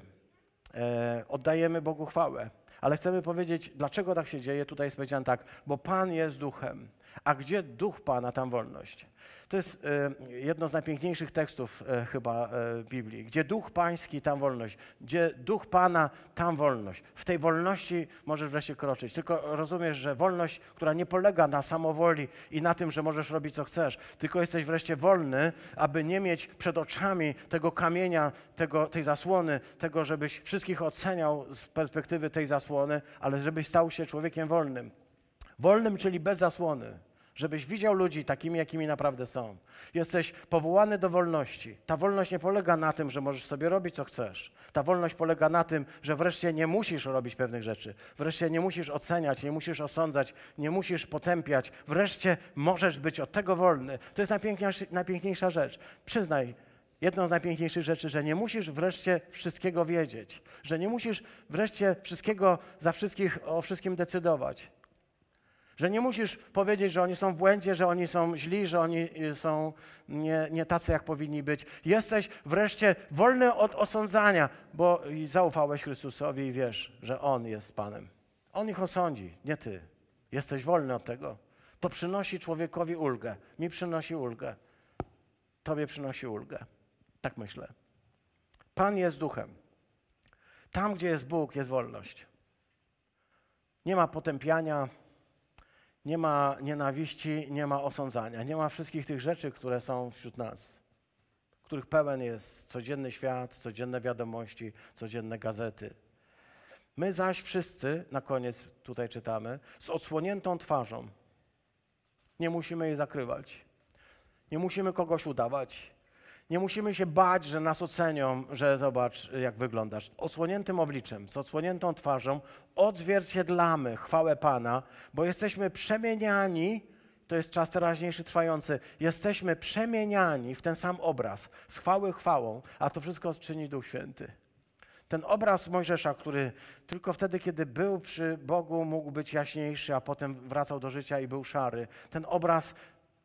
e, oddajemy Bogu chwałę. Ale chcemy powiedzieć, dlaczego tak się dzieje. Tutaj jest powiedziane tak, bo Pan jest duchem. A gdzie duch Pana, tam wolność. To jest e, jedno z najpiękniejszych tekstów e, chyba e, Biblii. Gdzie duch pański, tam wolność. Gdzie duch Pana, tam wolność. W tej wolności możesz wreszcie kroczyć. Tylko rozumiesz, że wolność, która nie polega na samowoli i na tym, że możesz robić co chcesz, tylko jesteś wreszcie wolny, aby nie mieć przed oczami tego kamienia, tego, tej zasłony, tego, żebyś wszystkich oceniał z perspektywy tej zasłony, ale żebyś stał się człowiekiem wolnym. Wolnym, czyli bez zasłony żebyś widział ludzi takimi, jakimi naprawdę są. Jesteś powołany do wolności. Ta wolność nie polega na tym, że możesz sobie robić, co chcesz. Ta wolność polega na tym, że wreszcie nie musisz robić pewnych rzeczy. Wreszcie nie musisz oceniać, nie musisz osądzać, nie musisz potępiać. Wreszcie możesz być od tego wolny. To jest najpiękniejsza, najpiękniejsza rzecz. Przyznaj, jedną z najpiękniejszych rzeczy, że nie musisz wreszcie wszystkiego wiedzieć, że nie musisz wreszcie wszystkiego za wszystkich o wszystkim decydować. Że nie musisz powiedzieć, że oni są w błędzie, że oni są źli, że oni y, są nie, nie tacy, jak powinni być. Jesteś wreszcie wolny od osądzania, bo zaufałeś Chrystusowi i wiesz, że On jest Panem. On ich osądzi, nie ty. Jesteś wolny od tego. To przynosi człowiekowi ulgę. Mi przynosi ulgę. Tobie przynosi ulgę. Tak myślę. Pan jest duchem. Tam, gdzie jest Bóg, jest wolność. Nie ma potępiania, nie ma nienawiści, nie ma osądzania, nie ma wszystkich tych rzeczy, które są wśród nas, których pełen jest codzienny świat, codzienne wiadomości, codzienne gazety. My zaś wszyscy, na koniec tutaj czytamy, z odsłoniętą twarzą. Nie musimy jej zakrywać. Nie musimy kogoś udawać. Nie musimy się bać, że nas ocenią, że zobacz, jak wyglądasz. Odsłoniętym obliczem, z odsłoniętą twarzą odzwierciedlamy chwałę Pana, bo jesteśmy przemieniani, to jest czas teraźniejszy trwający, jesteśmy przemieniani w ten sam obraz, z chwały chwałą, a to wszystko czyni Duch Święty. Ten obraz Mojżesza, który tylko wtedy, kiedy był przy Bogu, mógł być jaśniejszy, a potem wracał do życia i był szary. Ten obraz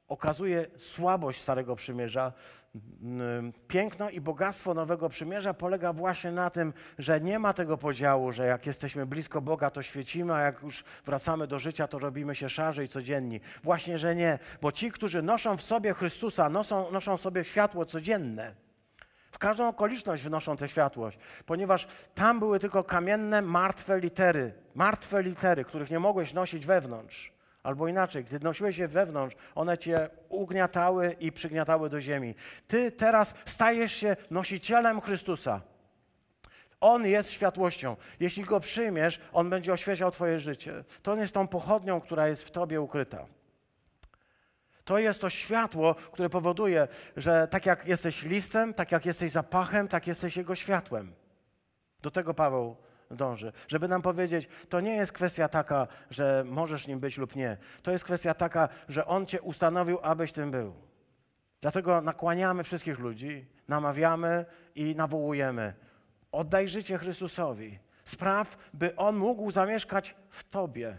okazuje słabość Starego Przymierza. Piękno i bogactwo Nowego Przymierza polega właśnie na tym, że nie ma tego podziału, że jak jesteśmy blisko Boga, to świecimy, a jak już wracamy do życia, to robimy się szarzej codzienni. Właśnie, że nie, bo ci, którzy noszą w sobie Chrystusa, noszą, noszą w sobie światło codzienne. W każdą okoliczność wynoszą tę światłość, ponieważ tam były tylko kamienne, martwe litery, martwe litery, których nie mogłeś nosić wewnątrz. Albo inaczej, gdy nosiłeś je wewnątrz, one cię ugniatały i przygniatały do ziemi. Ty teraz stajesz się nosicielem Chrystusa. On jest światłością. Jeśli go przyjmiesz, on będzie oświecał Twoje życie. To on jest tą pochodnią, która jest w Tobie ukryta. To jest to światło, które powoduje, że tak jak jesteś listem, tak jak jesteś zapachem, tak jesteś jego światłem. Do tego Paweł dąży. Żeby nam powiedzieć, to nie jest kwestia taka, że możesz nim być lub nie. To jest kwestia taka, że On cię ustanowił, abyś tym był. Dlatego nakłaniamy wszystkich ludzi, namawiamy i nawołujemy. Oddaj życie Chrystusowi. Spraw, by On mógł zamieszkać w Tobie.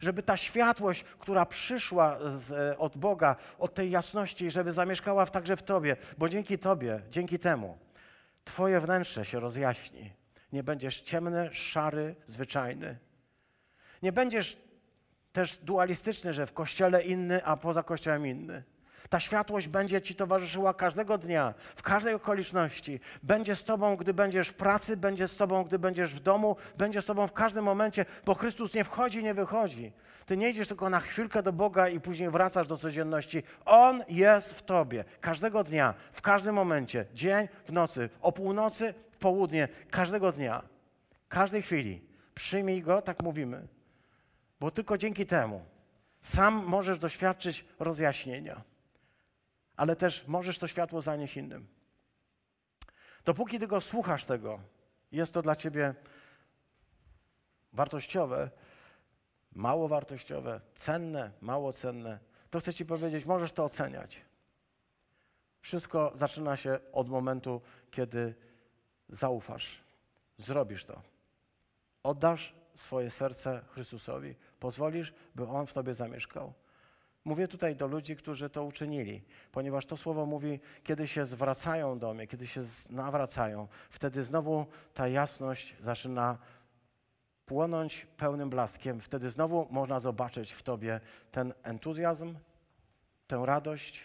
Żeby ta światłość, która przyszła z, od Boga, od tej jasności, żeby zamieszkała także w Tobie, bo dzięki Tobie, dzięki temu, Twoje wnętrze się nie będziesz ciemny, szary, zwyczajny. Nie będziesz też dualistyczny, że w kościele inny, a poza kościołem inny. Ta światłość będzie Ci towarzyszyła każdego dnia, w każdej okoliczności. Będzie z Tobą, gdy będziesz w pracy, będzie z Tobą, gdy będziesz w domu, będzie z Tobą w każdym momencie, bo Chrystus nie wchodzi, nie wychodzi. Ty nie idziesz tylko na chwilkę do Boga i później wracasz do codzienności. On jest w Tobie, każdego dnia, w każdym momencie, dzień, w nocy, o północy, południe, każdego dnia, każdej chwili. Przyjmij Go, tak mówimy, bo tylko dzięki temu sam możesz doświadczyć rozjaśnienia ale też możesz to światło zanieść innym. Dopóki tylko słuchasz tego, jest to dla ciebie wartościowe, mało wartościowe, cenne, mało cenne, to chcę ci powiedzieć, możesz to oceniać. Wszystko zaczyna się od momentu, kiedy zaufasz, zrobisz to. Oddasz swoje serce Chrystusowi, pozwolisz, by On w tobie zamieszkał. Mówię tutaj do ludzi, którzy to uczynili, ponieważ to słowo mówi, kiedy się zwracają do mnie, kiedy się nawracają, wtedy znowu ta jasność zaczyna płonąć pełnym blaskiem. Wtedy znowu można zobaczyć w tobie ten entuzjazm, tę radość,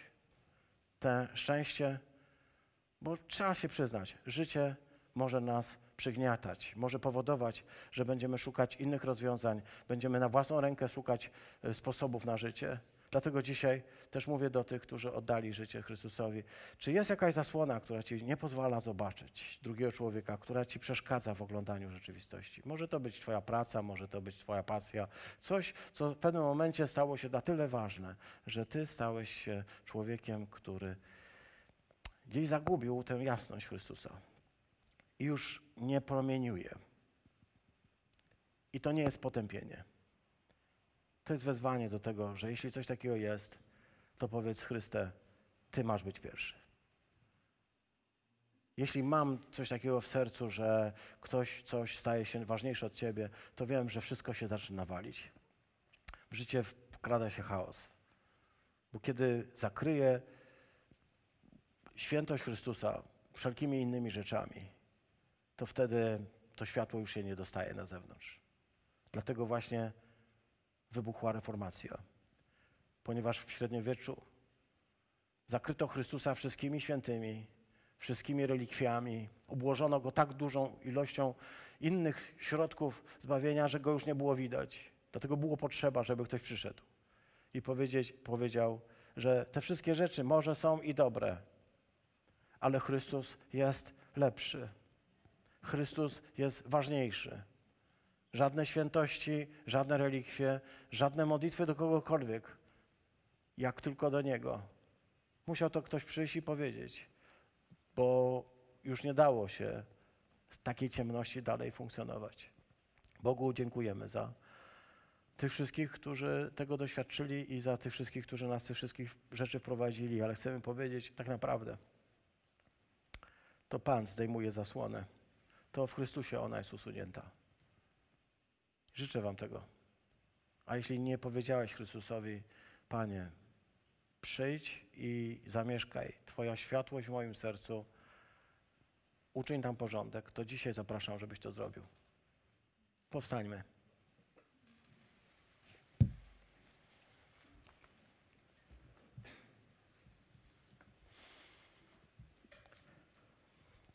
te szczęście, bo trzeba się przyznać, życie może nas przygniatać, może powodować, że będziemy szukać innych rozwiązań, będziemy na własną rękę szukać e, sposobów na życie. Dlatego dzisiaj też mówię do tych, którzy oddali życie Chrystusowi. Czy jest jakaś zasłona, która ci nie pozwala zobaczyć drugiego człowieka, która ci przeszkadza w oglądaniu rzeczywistości? Może to być Twoja praca, może to być Twoja pasja, coś, co w pewnym momencie stało się na tyle ważne, że Ty stałeś się człowiekiem, który gdzieś zagubił tę jasność Chrystusa już nie promieniuje. I to nie jest potępienie. To jest wezwanie do tego, że jeśli coś takiego jest, to powiedz Chryste, Ty masz być pierwszy. Jeśli mam coś takiego w sercu, że ktoś coś staje się ważniejsze od Ciebie, to wiem, że wszystko się zaczyna walić. W życie wkrada się chaos. Bo kiedy zakryję świętość Chrystusa wszelkimi innymi rzeczami, to wtedy to światło już się nie dostaje na zewnątrz. Dlatego właśnie wybuchła reformacja, ponieważ w średniowieczu zakryto Chrystusa wszystkimi świętymi, wszystkimi relikwiami, obłożono go tak dużą ilością innych środków zbawienia, że go już nie było widać. Dlatego było potrzeba, żeby ktoś przyszedł i powiedzieć, powiedział, że te wszystkie rzeczy może są i dobre, ale Chrystus jest lepszy. Chrystus jest ważniejszy. Żadne świętości, żadne relikwie, żadne modlitwy do kogokolwiek, jak tylko do Niego. Musiał to ktoś przyjść i powiedzieć, bo już nie dało się w takiej ciemności dalej funkcjonować. Bogu dziękujemy za tych wszystkich, którzy tego doświadczyli i za tych wszystkich, którzy nas tych wszystkich rzeczy wprowadzili, ale chcemy powiedzieć tak naprawdę, to Pan zdejmuje zasłonę. To w Chrystusie ona jest usunięta. Życzę Wam tego. A jeśli nie powiedziałeś Chrystusowi, Panie, przyjdź i zamieszkaj, Twoja światłość w moim sercu, uczyń tam porządek, to dzisiaj zapraszam, żebyś to zrobił. Powstańmy.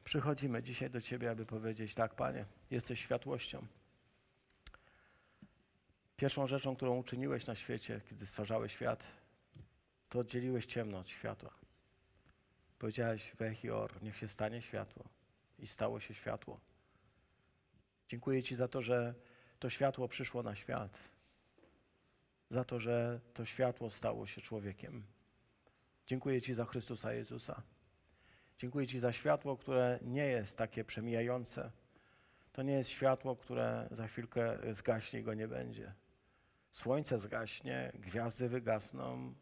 Przychodzimy dzisiaj do Ciebie, aby powiedzieć: Tak, Panie, jesteś światłością. Pierwszą rzeczą, którą uczyniłeś na świecie, kiedy stwarzałeś świat, to oddzieliłeś ciemno od światła. Powiedziałeś Wechior, niech się stanie światło. I stało się światło. Dziękuję Ci za to, że to światło przyszło na świat. Za to, że to światło stało się człowiekiem. Dziękuję Ci za Chrystusa Jezusa. Dziękuję Ci za światło, które nie jest takie przemijające. To nie jest światło, które za chwilkę zgaśnie i go nie będzie. Słońce zgaśnie, gwiazdy wygasną,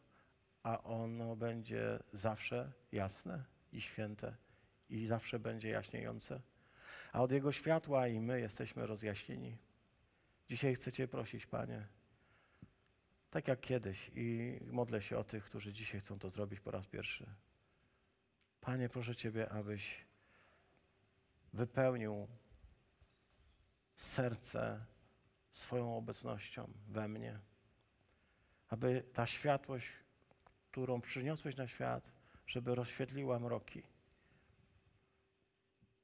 a ono będzie zawsze jasne i święte i zawsze będzie jaśniejące. A od Jego światła i my jesteśmy rozjaśnieni. Dzisiaj chcę Cię prosić, Panie, tak jak kiedyś i modlę się o tych, którzy dzisiaj chcą to zrobić po raz pierwszy. Panie, proszę Ciebie, abyś wypełnił serce swoją obecnością we mnie. aby ta światłość, którą przyniosłeś na świat, żeby rozświetliła mroki,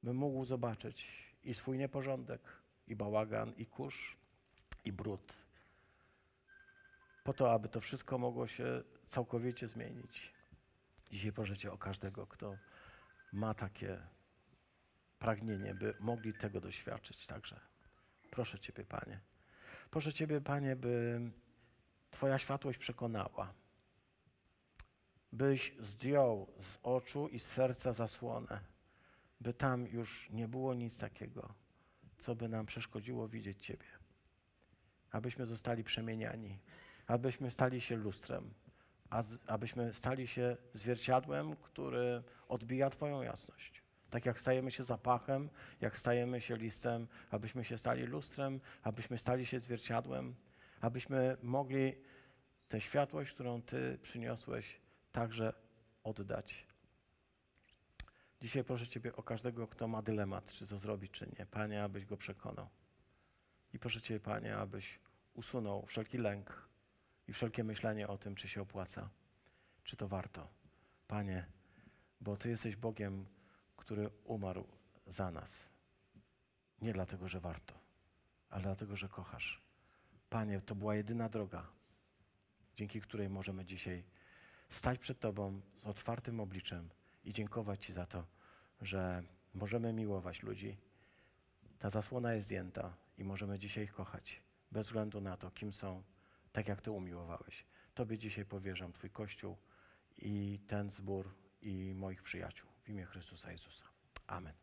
by mógł zobaczyć i swój nieporządek, i bałagan, i kurz, i brud. Po to, aby to wszystko mogło się całkowicie zmienić. Dzisiaj proszę o każdego, kto ma takie pragnienie, by mogli tego doświadczyć także. Proszę Ciebie, Panie. Proszę Ciebie, Panie, by Twoja światłość przekonała, byś zdjął z oczu i z serca zasłonę, by tam już nie było nic takiego, co by nam przeszkodziło widzieć Ciebie. Abyśmy zostali przemieniani, abyśmy stali się lustrem, abyśmy stali się zwierciadłem, który odbija Twoją jasność. Tak jak stajemy się zapachem, jak stajemy się listem, abyśmy się stali lustrem, abyśmy stali się zwierciadłem, abyśmy mogli tę światłość, którą Ty przyniosłeś, także oddać. Dzisiaj proszę Ciebie o każdego, kto ma dylemat, czy to zrobić, czy nie. Panie, abyś go przekonał. I proszę Ciebie, Panie, abyś usunął wszelki lęk i wszelkie myślenie o tym, czy się opłaca, czy to warto. Panie, bo Ty jesteś Bogiem, który umarł za nas. Nie dlatego, że warto, ale dlatego, że kochasz. Panie, to była jedyna droga, dzięki której możemy dzisiaj stać przed Tobą z otwartym obliczem i dziękować Ci za to, że możemy miłować ludzi. Ta zasłona jest zdjęta i możemy dzisiaj ich kochać, bez względu na to, kim są, tak jak Ty umiłowałeś. Tobie dzisiaj powierzam Twój Kościół i ten zbór i moich przyjaciół w imię Chrystusa Jezusa. Amen.